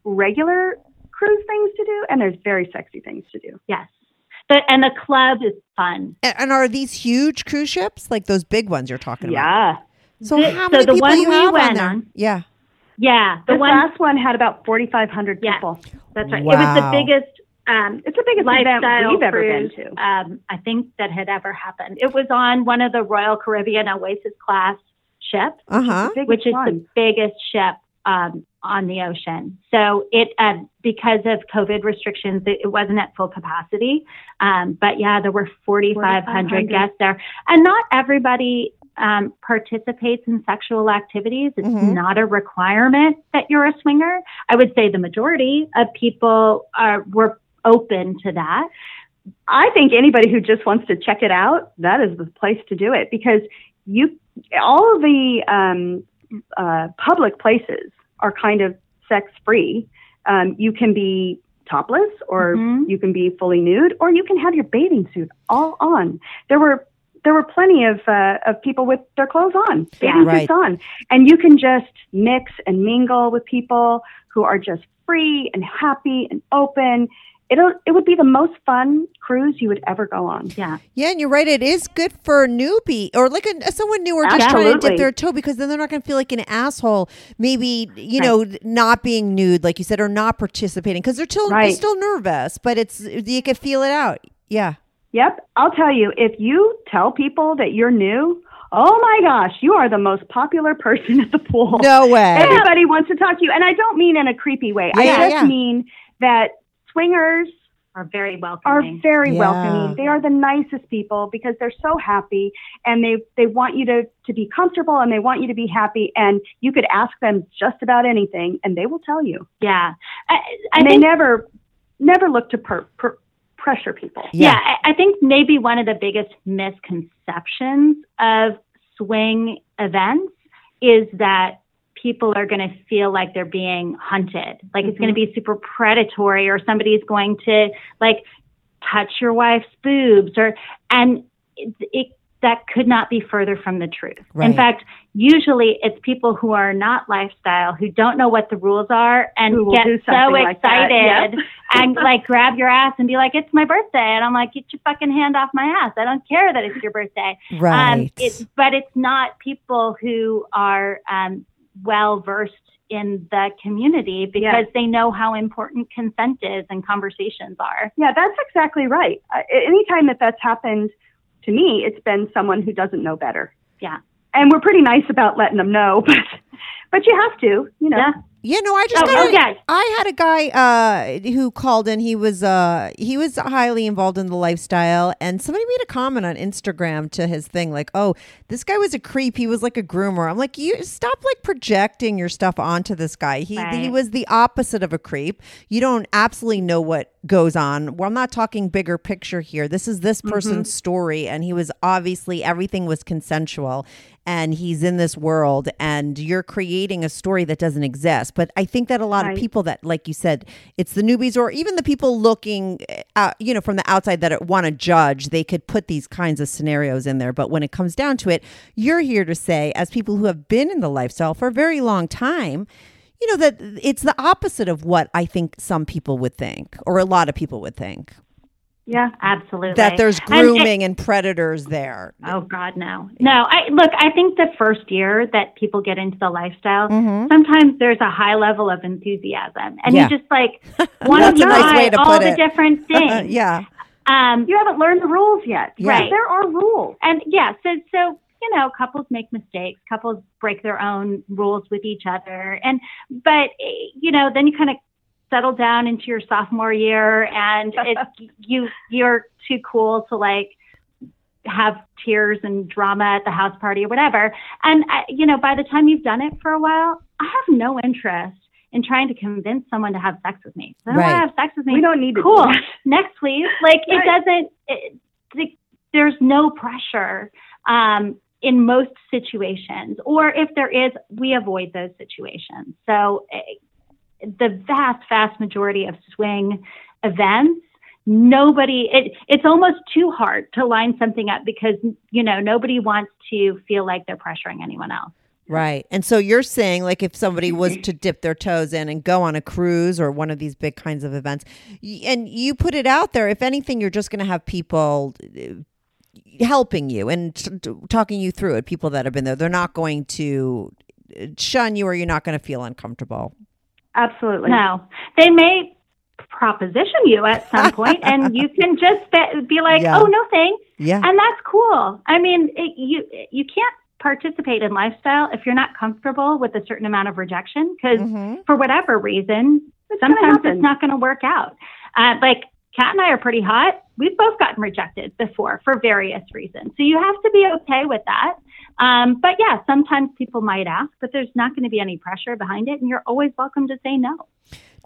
regular cruise things to do and there's very sexy things to do. Yes. But, and the club is fun. And, and are these huge cruise ships like those big ones you're talking about? Yeah. So The- how so many the people one you we have on went there? on- Yeah. Yeah, the The one last one had about 4,500 Yeah. people. that's right. It was the biggest um, It's the biggest event lifestyle we've ever cruise been to. um, I think that had ever happened. It was on one of the Royal Caribbean Oasis class ships. Uh huh. Which is one. the biggest ship um, on the ocean. So it, uh, because of COVID restrictions, it, wasn't at full capacity. Um, but yeah, there were 4,500 4,500. guests there, and not everybody um, participates in sexual activities. It's Mhm. not a requirement that you're a swinger. I would say the majority of people are were open to that. I think anybody who just wants to check it out, that is the place to do it because you, all of the um, uh, public places are kind of sex free. Um, you can be topless, or Mhm. you can be fully nude, or you can have your bathing suit all on. There were there were plenty of uh, of people with their clothes on, bathing Yeah. suits on, and you can just mix and mingle with people who are just free and happy and open. It'll it would be the most fun cruise you would ever go on. Yeah. Yeah, and you're right. It is good for a newbie or like a, uh, someone new or just trying to dip their toe because then they're not going to feel like an asshole. Maybe you Right. know not being nude, like you said, or not participating because they're still they're still nervous. But it's you can feel it out. Yeah. Yep, I'll tell you, if you tell people that you're new, oh my gosh, you are the most popular person <laughs> at the pool. No way. Everybody wants to talk to you. And I don't mean in a creepy way. Yeah, I just yeah. mean that swingers Are very welcoming. are welcoming. very Yeah. welcoming. They are the nicest people because they're so happy and they, they want you to, to be comfortable and they want you to be happy. And you could ask them just about anything and they will tell you. yeah. I, I And they think never, never look to per, per, pressure people. Yeah, I, I think maybe one of the biggest misconceptions of swing events is that people are going to feel like they're being hunted, like it's going to be super predatory, or somebody's going to like touch your wife's boobs, or and it, it that could not be further from the truth. Right. In fact, usually it's people who are not lifestyle who don't know what the rules are and get so like excited yep. and <laughs> like grab your ass and be like, "It's my birthday," and I'm like, "Get your fucking hand off my ass! I don't care that it's your birthday." Right. Um, it, but it's not people who are um, well versed in the community because they know how important consent is and conversations are. Yeah, that's exactly right. Uh, anytime that that's happened to me, it's been someone who doesn't know better. Yeah. And we're pretty nice about letting them know, <laughs> but but you have to, you know. Yeah. Yeah, no, I just Oh, got okay. I had a guy uh, who called in. He was uh, he was highly involved in the lifestyle, and somebody made a comment on Instagram to his thing, like, "Oh, this guy was a creep. He was like a groomer." I'm like, "You stop like projecting your stuff onto this guy. He he was the opposite of a creep. You don't absolutely know what goes on. Well, I'm not talking bigger picture here. This is this person's story, and he was obviously everything was consensual." And he's in this world, and you're creating a story that doesn't exist. But I think that a lot of people that, like you said, it's the newbies or even the people looking, uh, you know, from the outside that want to judge, they could put these kinds of scenarios in there. But when it comes down to it, you're here to say, as people who have been in the lifestyle for a very long time, you know, that it's the opposite of what I think some people would think, or a lot of people would think, Yeah. Absolutely. that there's And- and- grooming and predators there. Oh God, no, no. I look. I think the first year that people get into the lifestyle, Mhm. sometimes there's a high level of enthusiasm, and Yeah. you just like <laughs> want to try all the it. different <laughs> things. yeah. Um, You haven't learned the rules yet. Yeah. Right. There are rules. and yeah, so so you know, couples make mistakes. Couples break their own rules with each other, and but eh, you know, then you kind of settle down into your sophomore year, and <laughs> it's you you're too cool to like have tears and drama at the house party or whatever. And uh, you know, by the time you've done it for a while, I have no interest in trying to convince someone to have sex with me. They don't want to have sex with me. We don't need to do cool. that. <laughs> Next, please. Like it doesn't. It, the, there's no pressure um, in most situations, or if there is, we avoid those situations. So eh, the vast, vast majority of swing events. Nobody, it, it's almost too hard to line something up because, you know, nobody wants to feel like they're pressuring anyone else. Right. And so you're saying, like, if somebody was to dip their toes in and go on a cruise or one of these big kinds of events, and you put it out there, if anything, you're just going to have people uh, helping you and t- t- talking you through it, people that have been there. They're not going to uh, shun you or you're not going to feel uncomfortable. Absolutely. No, they may proposition you at some point and you <laughs> can just be, be like, Yeah. oh, no thanks. Yeah. And that's cool. I mean, it, you, you can't participate in lifestyle if you're not comfortable with a certain amount of rejection because Mhm. for whatever reason, It's gonna sometimes it's not going to work out. Uh, like Kat and I are pretty hot. We've both gotten rejected before for various reasons. So you have to be okay with that. Um, but yeah, sometimes people might ask, but there's not going to be any pressure behind it. And you're always welcome to say no.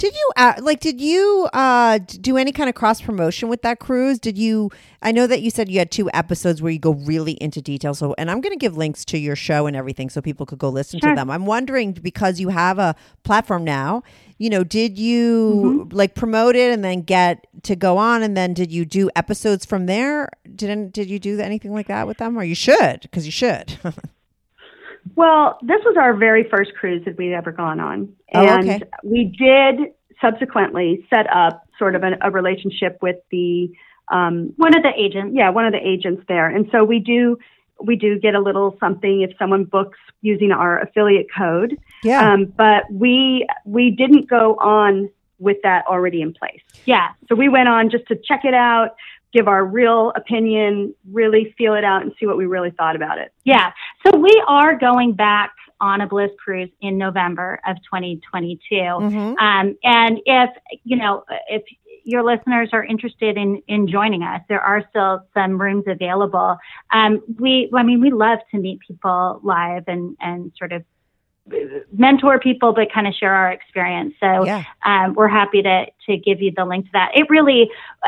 Did you uh, like? Did you uh, do any kind of cross promotion with that cruise? Did you? I know that you said you had two episodes where you go really into detail. So, and I'm going to give links to your show and everything so people could go listen to them. I'm wondering because you have a platform now. You know, did you like promote it and then get to go on, and then did you do episodes from there? Didn't did you do anything like that with them, or you should? Because you should. <laughs> Well, this was our very first cruise that we'd ever gone on. Oh, And okay. we did subsequently set up sort of an, a relationship with the um, One of the agents. yeah one of the agents there, and so we do we do get a little something if someone books using our affiliate code. Yeah. Um, but we we didn't go on with that already in place. Yeah. So we went on just to check it out, give our real opinion, really feel it out, and see what we really thought about it. Yeah. So we are going back on a Bliss cruise in November of 2022. Mhm. Um, and if, you know, if your listeners are interested in, in joining us, there are still some rooms available. Um, we, I mean, we love to meet people live and, and sort of mentor people, but kind of share our experience. So, Yeah. um, we're happy to, to give you the link to that. It really, uh,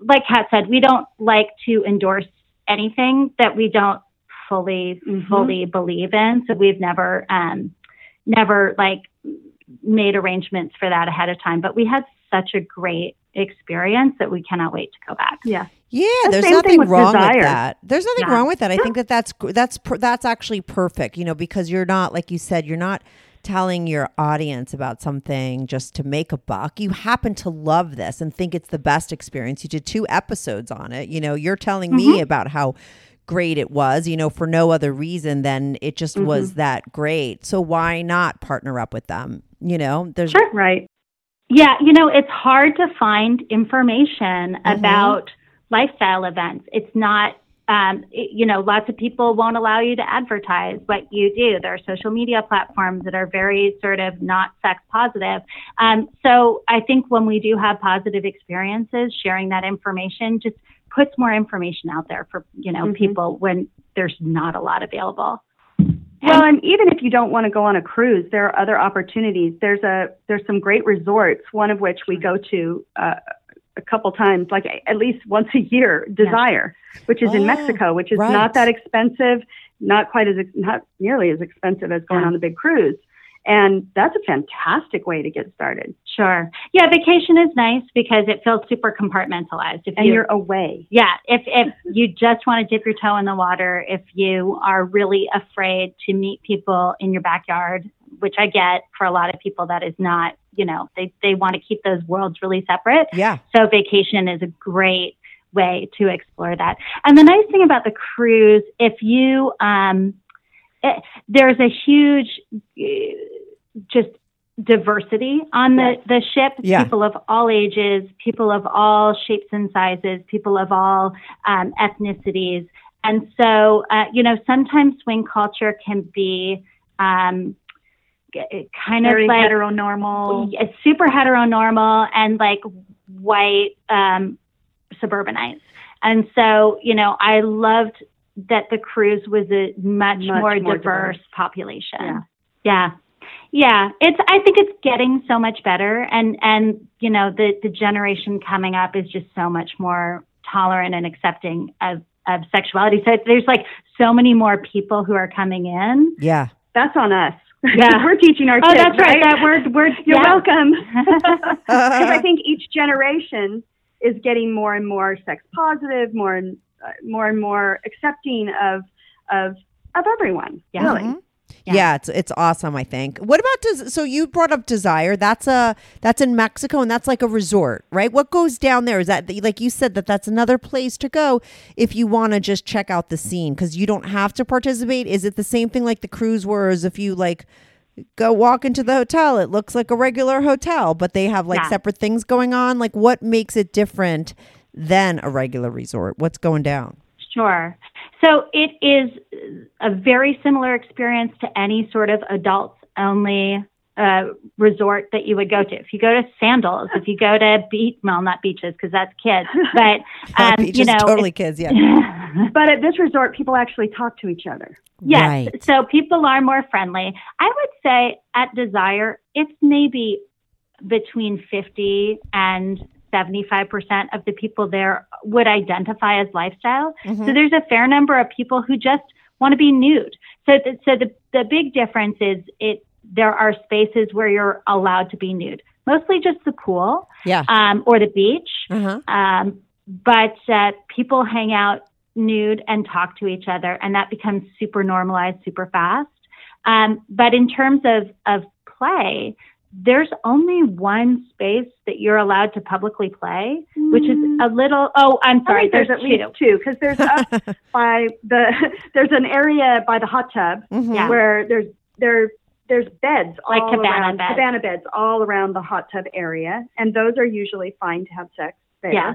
like Kat said, we don't like to endorse anything that we don't fully, Mhm. fully believe in. So we've never, um, never like made arrangements for that ahead of time, but we had such a great experience that we cannot wait to go back. Yeah. Yeah, The there's nothing with wrong desire. with that. There's nothing Yeah. wrong with that. I think that that's that's that's actually perfect, you know, because you're not like you said, you're not telling your audience about something just to make a buck. You happen to love this and think it's the best experience. You did two episodes on it. You know, you're telling Mm-hmm. me about how great it was, you know, for no other reason than it just Mm-hmm. was that great. So why not partner up with them? You know, there's Right. Yeah, you know, it's hard to find information about lifestyle events. It's not, um, it- you know, lots of people won't allow you to advertise what you do. There are social media platforms that are very sort of not sex positive. Um, so I think when we do have positive experiences, sharing that information just puts more information out there for, you know, Mhm. people when there's not a lot available. Well, and even if you don't want to go on a cruise, there are other opportunities. There's a there's some great resorts. One of which we go to uh, a couple times, like at least once a year. Desire, which is Oh, in Mexico, which is right. not that expensive, not quite as not nearly as expensive as going Yeah. on the big cruise, and that's a fantastic way to get started. Sure. Yeah, vacation is nice because it feels super compartmentalized. If And you- you're away. Yeah, if if you just want to dip your toe in the water, if you are really afraid to meet people in your backyard, which I get for a lot of people, that is not, you know, they they want to keep those worlds really separate. yeah. So vacation is a great way to explore that. And the nice thing about the cruise, if you um, it, there's a huge uh, just diversity on the, the ship. Yeah. People of all ages, people of all shapes and sizes, people of all um, ethnicities. And so, uh, you know, sometimes swing culture can be um, kind Very of like heteronormal. it's super heteronormal and like white um, suburbanites. And so, you know, I loved that the cruise was a much, Much more, more diverse, diverse. population. Yeah. yeah. Yeah, it's. I think it's getting so much better, and and you know the the generation coming up is just so much more tolerant and accepting of of sexuality. So there's like so many more people who are coming in. Yeah. That's on us. Yeah. <laughs> we're teaching our Oh, kids. that's right. That word. Word. You're yeah. welcome. <laughs> <laughs> Because I think each generation is getting more and more sex positive, more and more and more accepting of of of everyone. Yeah. Really. Mhm. Yeah. Yeah. it's it's awesome. I think. What about des- so you brought up Desire? That's a that's in Mexico and that's like a resort, right? What goes down there? Is that like you said that that's another place to go if you want to just check out the scene because you don't have to participate. Is it the same thing like the cruise, whereas if you like go walk into the hotel, it looks like a regular hotel, but they have like Yeah. separate things going on. Like what makes it different than a regular resort? What's going down? Sure. So it is a very similar experience to any sort of adults only uh, resort that you would go to. If you go to Sandals, if you go to beach, well, not beaches because that's kids, but <laughs> um, Beaches, you know, totally kids. Yeah. <laughs> But at this resort, people actually talk to each other. Yes. Right. So people are more friendly. I would say at Desire, it's maybe between 50 and 75% of the people there would identify as lifestyle. Mhm. So there's a fair number of people who just want to be nude. So, th- so the, the big difference is it, there are spaces where you're allowed to be nude, mostly just the pool Yeah. um, or the beach. Uh-huh. Um, but uh, people hang out nude and talk to each other, and that becomes super normalized super fast. Um, but in terms of, of play, there's only one space that you're allowed to publicly play, which is a little. Oh, I'm sorry. think there's, There's, at least two. two because there's up <laughs> by the <laughs> there's an area by the hot tub Mhm. Where there's there there's beds Like all cabana around beds. cabana beds all around the hot tub area, and those are usually fine to have sex there. Yeah.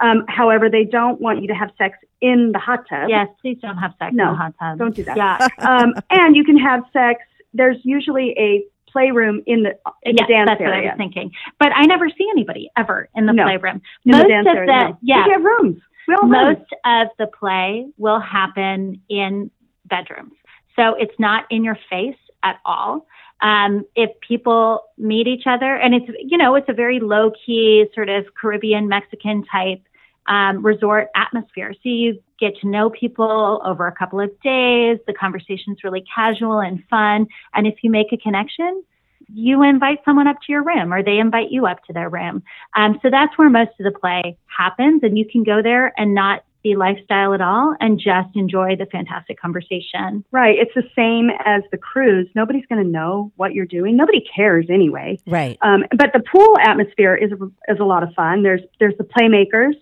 Um, however, they don't want you to have sex in the hot tub. Yes, please don't have sex No, in the hot tub. don't do that. Yeah. Um, and you can have sex. There's usually a playroom in the in yeah, the dance that's what I was thinking. But I never see anybody ever in the No. playroom. in most the dance of area. the no. yeah, we have rooms. We all have rooms. most of the play will happen in bedrooms. So it's not in your face at all. Um, if people meet each other, and it's you know it's a very low key sort of Caribbean Mexican type um, resort atmosphere. So you get to know people over a couple of days. The conversation's really casual and fun, and if you make a connection, you invite someone up to your room, or they invite you up to their room. Um, so that's where most of the play happens, and you can go there and not be lifestyle at all, and just enjoy the fantastic conversation. Right. It's the same as the cruise. Nobody's going to know what you're doing. Nobody cares anyway. Right. Um, but the pool atmosphere is is a lot of fun. There's there's the playmakers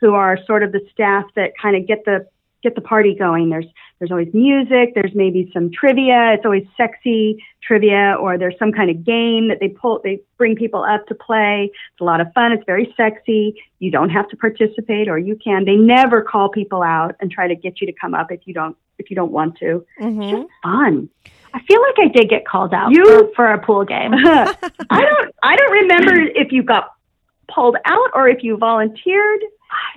who are sort of the staff that kind of get the get the party going. There's there's always music. There's maybe some trivia. It's always sexy trivia, or there's some kind of game that they pull they bring people up to play. It's a lot of fun. It's very sexy. You don't have to participate, or you can. They never call people out and try to get you to come up if you don't if you don't want to. Mhm. Fun. I feel like I did get called out You- for, for a pool game. <laughs> I don't I don't remember if you got pulled out or if you volunteered.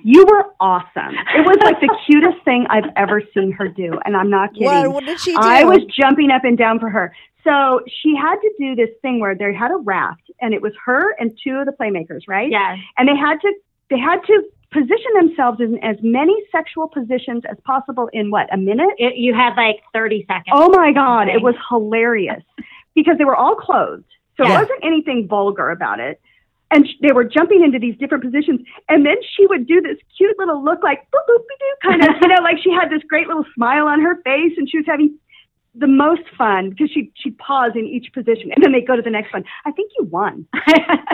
You were awesome. It was like the <laughs> cutest thing I've ever seen her do, and I'm not kidding. What, what did she do? I was jumping up and down for her. So she had to do this thing where they had a raft, and it was her and two of the playmakers, right? yeah. And they had to they had to position themselves in as many sexual positions as possible in what a minute. It, you had like 30 seconds. Oh my God, it was hilarious because they were all clothed. So it wasn't anything vulgar about it. And sh- they were jumping into these different positions. And then she would do this cute little look like boop, boop, doo, kind of, you know, like she had this great little smile on her face and she was having the most fun because she, she'd pause in each position and then they'd go to the next one. I think you won. <laughs>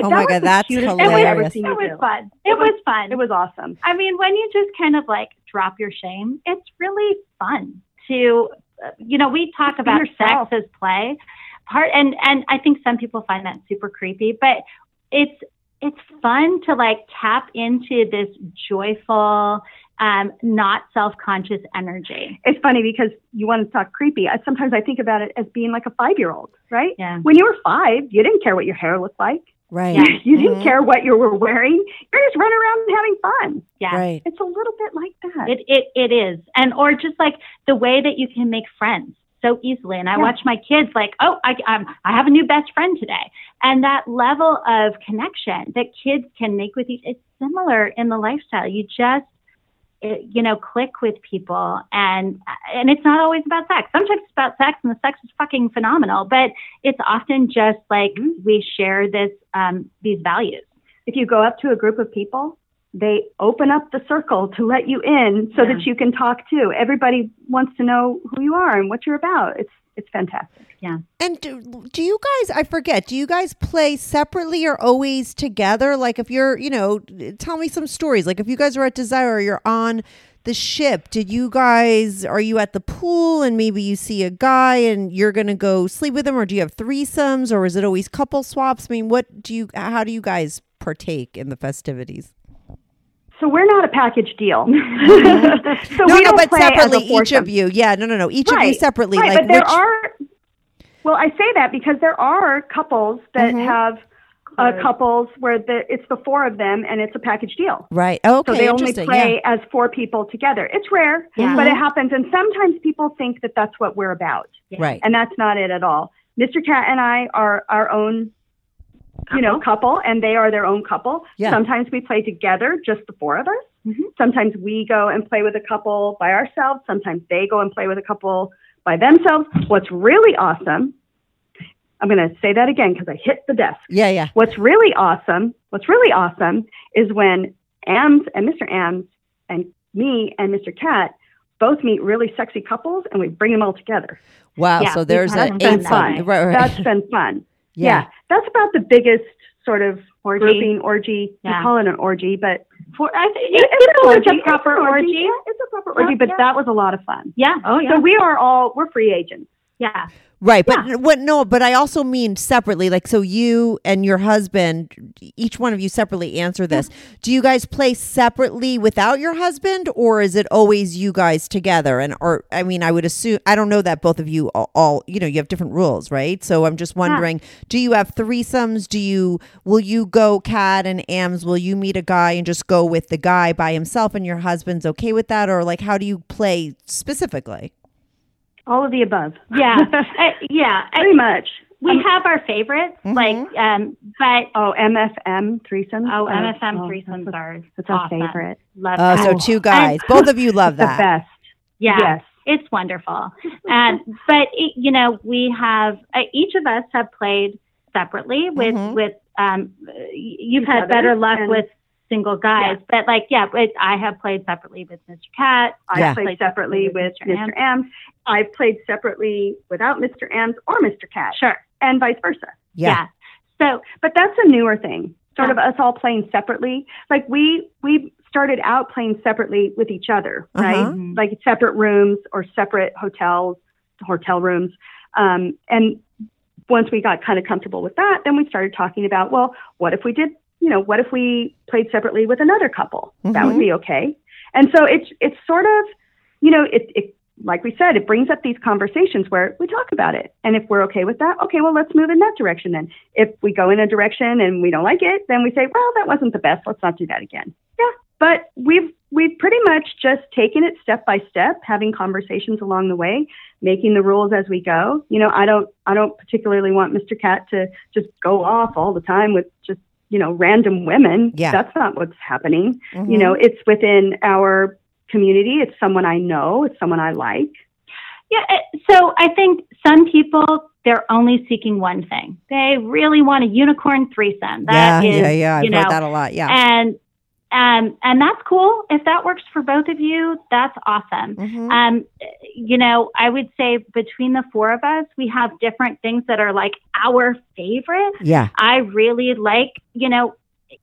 Oh my God, that's cutest thing I've hilarious. seen It was fun. It, It was- was, fun. It was awesome. I mean, when you just kind of like drop your shame, it's really fun to, uh, you know, we talk about yourself. sex as play, part, and and I think some people find that super creepy, but it's it's fun to like tap into this joyful, um, not self conscious energy. It's funny because you want to talk creepy. I, sometimes I think about it as being like a five year old, right? Yeah. When you were five, you didn't care what your hair looked like. Right. Yeah. you didn't Mhm. care what you were wearing. You're just running around and having fun. Yeah. Right. It's a little bit like that. It, it it is, and or just like the way that you can make friends so easily. And I Yeah. watch my kids like, oh, I, I'm, I have a new best friend today, and that level of connection that kids can make with each. It's similar in the lifestyle. You just it, you know click with people, and and it's not always about sex. Sometimes it's about sex, and the sex is fucking phenomenal. But it's often just like we share this um, these values. if you go up to a group of people, they open up the circle to let you in so Yeah. that you can talk too. Everybody wants to know who you are and what you're about. It's it's fantastic. Yeah. And do, do you guys, I forget, do you guys play separately or always together? Like if you're, you know, tell me some stories. Like if you guys are at Desire or you're on the ship, did you guys, are you at the pool and maybe you see a guy and you're going to go sleep with him or do you have threesomes or is it always couple swaps? I mean, what do you, how do you guys partake in the festivities? So we're not a package deal. <laughs> so Mm-hmm. no, we no, don't but play as a separately, each of you. Yeah, no, no, no. Each of you separately. Right, like but there which, are. Well, I say that because there are couples that Mhm. have uh, couples where the, it's the four of them and it's a package deal. right. Okay. So they only interesting. play as four people together. It's rare, Yeah. but it happens. And sometimes people think that that's what we're about, Yeah. Right. and that's not it at all. Mr. Kat and I are our own, you know, couple, and they are their own couple. Yeah. Sometimes we play together, just the four of us. Mhm. Sometimes we go and play with a couple by ourselves. Sometimes they go and play with a couple by themselves. What's really awesome, I'm going to say that again because I hit the desk. Yeah, yeah. What's really awesome, what's really awesome is when Ams and Mr. Ams and me and Mr. Kat both meet really sexy couples and we bring them all together. Wow. Yeah, so there's had a eight fun. Right, right. That's been fun. Yeah. That's about the biggest sort of Orgy. grouping orgy. Yeah. We call it an orgy, but For, I think it's, it's, an it's orgy. a proper orgy. Yeah, it's a proper Yeah, orgy, but yeah. that was a lot of fun. Yeah. Oh yeah. So we are all we're free agents. yeah. Right, but what? No, but I also mean separately. Like, so you and your husband, each one of you separately answer this. Do you guys play separately without your husband, or is it always you guys together? And or I mean, I would assume I don't know that both of you all, all you know you have different rules, right? So I'm just wondering, do you have threesomes? Do you will you go Kat and Ams? Will you meet a guy and just go with the guy by himself, and your husband's okay with that, or like how do you play specifically? All of the above. Yeah. <laughs> Uh, yeah. I- Pretty much. we have our favorites, Mhm. like, um, but Oh, MFM threesomes. oh, Uh, MFM oh, threesomes that's, are that's our awesome. favorite. Love Oh, that. so two guys, <laughs> both of you love The that. best. yeah. Yes. It's wonderful. Um, but it, you know, we have uh, each of us have played separately with Mhm. with um, uh, you've Each had better luck and- with single guys, but like yeah, but I have played separately with Mr. Kat. I Yeah. played separately with Mr. Ams. I've played separately without Mr. Ams or Mr. Kat, Sure. and vice versa. Yeah. So But that's a newer thing, sort of us all playing separately. Like we we started out playing separately with each other, right? Uh-huh. Like separate rooms or separate hotels, hotel rooms. Um, and once we got kind of comfortable with that, then we started talking about, well, what if we did, you know, what if we played separately with another couple? That would Mhm. be okay. And so it's it's sort of, you know, it, it like we said, it brings up these conversations where we talk about it. And if we're okay with that, okay, well, let's move in that direction then. If we go in a direction and we don't like it, then we say, well, that wasn't the best. Let's not do that again. Yeah. But we've we've pretty much just taken it step by step, having conversations along the way, making the rules as we go. You know, I don't I don't particularly want Mr. Kat to just go off all the time with just, you know, random women. Yeah. That's not what's happening. Mhm. You know, it's within our community. It's someone I know. It's someone I like. Yeah. So I think some people they're only seeking one thing. They really want a unicorn threesome. yeah, That is, yeah, yeah. I've you heard know, that a lot. Yeah. and um, and that's cool. If that works for both of you, that's awesome. Mhm. Um, you know, I would say between the four of us, we have different things that are like our favorite. yeah. I really like, you know,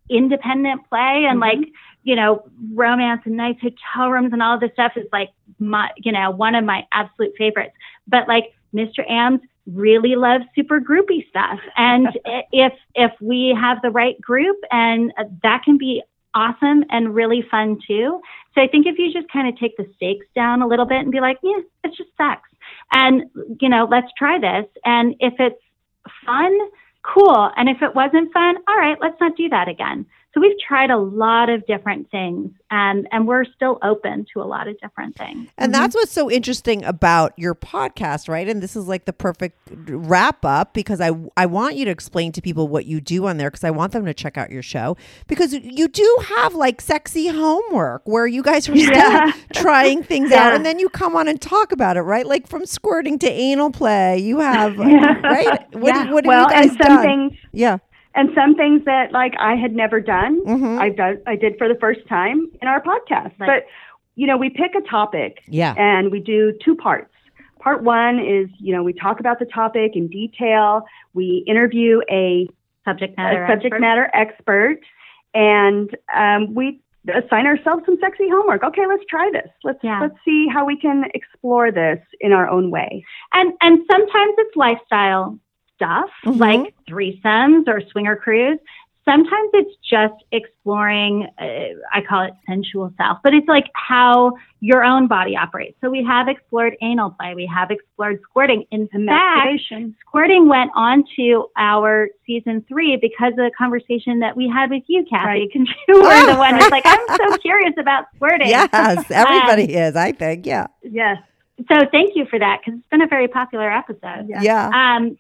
independent play and like, you know, romance and nice hotel rooms and all this stuff is like my, you know, one of my absolute favorites. But like Mr. Ams really loves super groupy stuff. And <laughs> if, if we have the right group and that can be awesome and really fun too. So I think if you just kind of take the stakes down a little bit and be like, yeah, it's just sex. And, you know, let's try this. And if it's fun, cool. And if it wasn't fun, all right, let's not do that again. So we've tried a lot of different things and, and we're still open to a lot of different things. And mm-hmm. that's what's so interesting about your podcast, right? And this is like the perfect wrap up because I I want you to explain to people what you do on there because I want them to check out your show because you do have like sexy homework where you guys are still Yeah. <laughs> trying things out and then you come on and talk about it, right? Like from squirting to anal play, you have <laughs> right. What, Yeah. what have well, you guys and some done? things yeah. And some things that like I had never done, Mhm. I did I did for the first time in our podcast. Right. But you know, we pick a topic Yeah. and we do two parts. Part one is, you know, we talk about the topic in detail. We interview a, Subject a matter. subject expert. matter expert, and um, we assign ourselves some sexy homework. Okay, let's try this. Let's Yeah. let's see how we can explore this in our own way. And and sometimes it's lifestyle stuff Mhm. like threesomes or swinger cruise. Sometimes it's just exploring. Uh, I call it sensual self, but it's like how your own body operates. So we have explored anal play. We have explored squirting. In fact, squirting went on to our season three because of the conversation that we had with you, Kathy. Right. Because you were the one who's like, I'm so curious about squirting. Yes, everybody <laughs> is, I think. Yeah. Yes. So thank you for that because it's been a very popular episode. Yeah. Yeah. Um,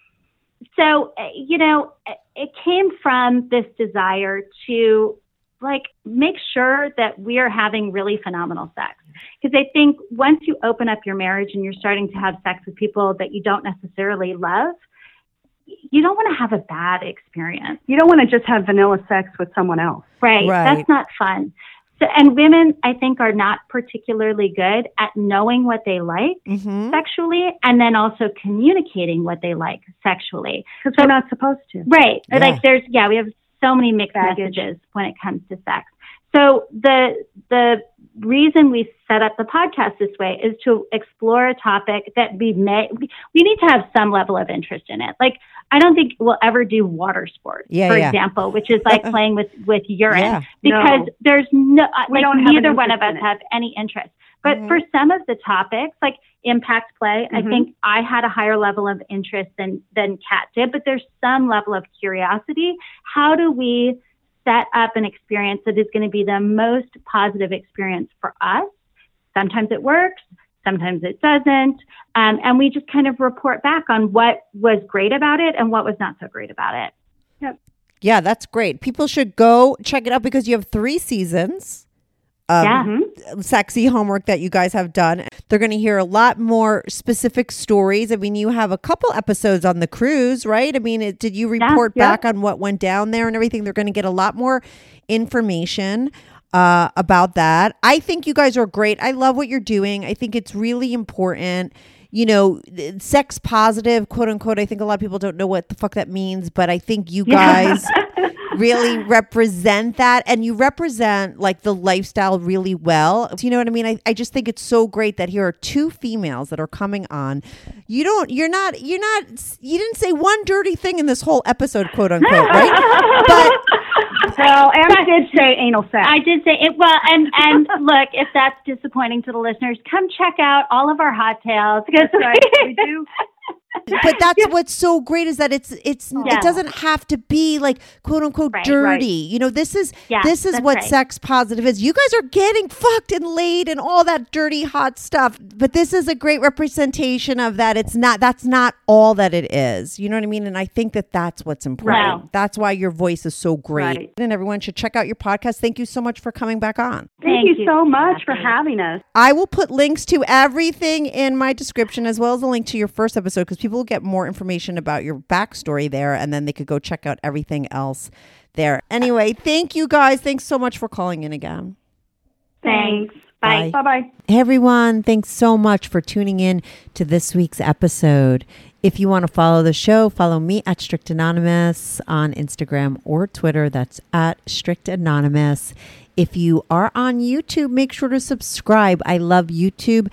so, uh, you know, it came from this desire to like make sure that we are having really phenomenal sex. Because I think once you open up your marriage and you're starting to have sex with people that you don't necessarily love, you don't want to have a bad experience. You don't want to just have vanilla sex with someone else. Right. Right. That's not fun. So, and women, I think, are not particularly good at knowing what they like Mm-hmm. sexually and then also communicating what they like sexually. Because we're not supposed to. Right. Yeah. Like there's yeah, we have so many mixed Baggage. messages when it comes to sex. So the the reason we set up the podcast this way is to explore a topic that we may we we need to have some level of interest in it. Like I don't think we'll ever do water sports, Yeah, for yeah. example, which is like <laughs> playing with with urine Yeah. because No. there's no uh, We like don't neither one of us have any interest. But Mhm. for some of the topics, like impact play, I Mhm. think I had a higher level of interest than than Kat did. But there's some level of curiosity. How do we set up an experience that is going to be the most positive experience for us? Sometimes it works, sometimes it doesn't, um, and we just kind of report back on what was great about it and what was not so great about it. Yep. Yeah, that's great. People should go check it out because you have three seasons of Yeah. Mhm. sexy homework that you guys have done. They're going to hear a lot more specific stories. I mean, you have a couple episodes on the cruise, right? I mean, it, did you report yeah. back on what went down there and everything? They're going to get a lot more information uh, about that. I think you guys are great. I love what you're doing. I think it's really important. You know, sex positive, quote unquote. I think a lot of people don't know what the fuck that means, but I think you guys <laughs> really represent that and you represent like the lifestyle really well. Do you know what I mean? I, I just think it's so great that here are two females that are coming on. You don't you're not you're not you didn't say one dirty thing in this whole episode, quote unquote, right? but <laughs> Well, Em did say anal sex. I did say it. Well, and and <laughs> look, if that's disappointing to the listeners, come check out all of our hot tales because right. <laughs> We do. But <laughs> that's what's so great is that it's it's Yeah. it doesn't have to be like quote unquote Right, dirty. right. You know, this is Yeah, this is what right. sex positive is. You guys are getting fucked and laid and all that dirty hot stuff. But this is a great representation of that. It's not that's not all that it is. You know what I mean? And I think that that's what's important. Right. That's why your voice is so great. Right. And everyone should check out your podcast. Thank you so much for coming back on. Thank, you, so much for having us. I will put links to everything in my description as well as a link to your first episode because people will get more information about your backstory there and then they could go check out everything else there. Anyway, thank you guys. Thanks so much for calling in again. Thanks. Bye. Bye. Bye bye. Hey everyone, thanks so much for tuning in to this week's episode. If you want to follow the show, follow me at Strict Anonymous on Instagram or Twitter. That's at Strict Anonymous. If you are on YouTube, make sure to subscribe. I love YouTube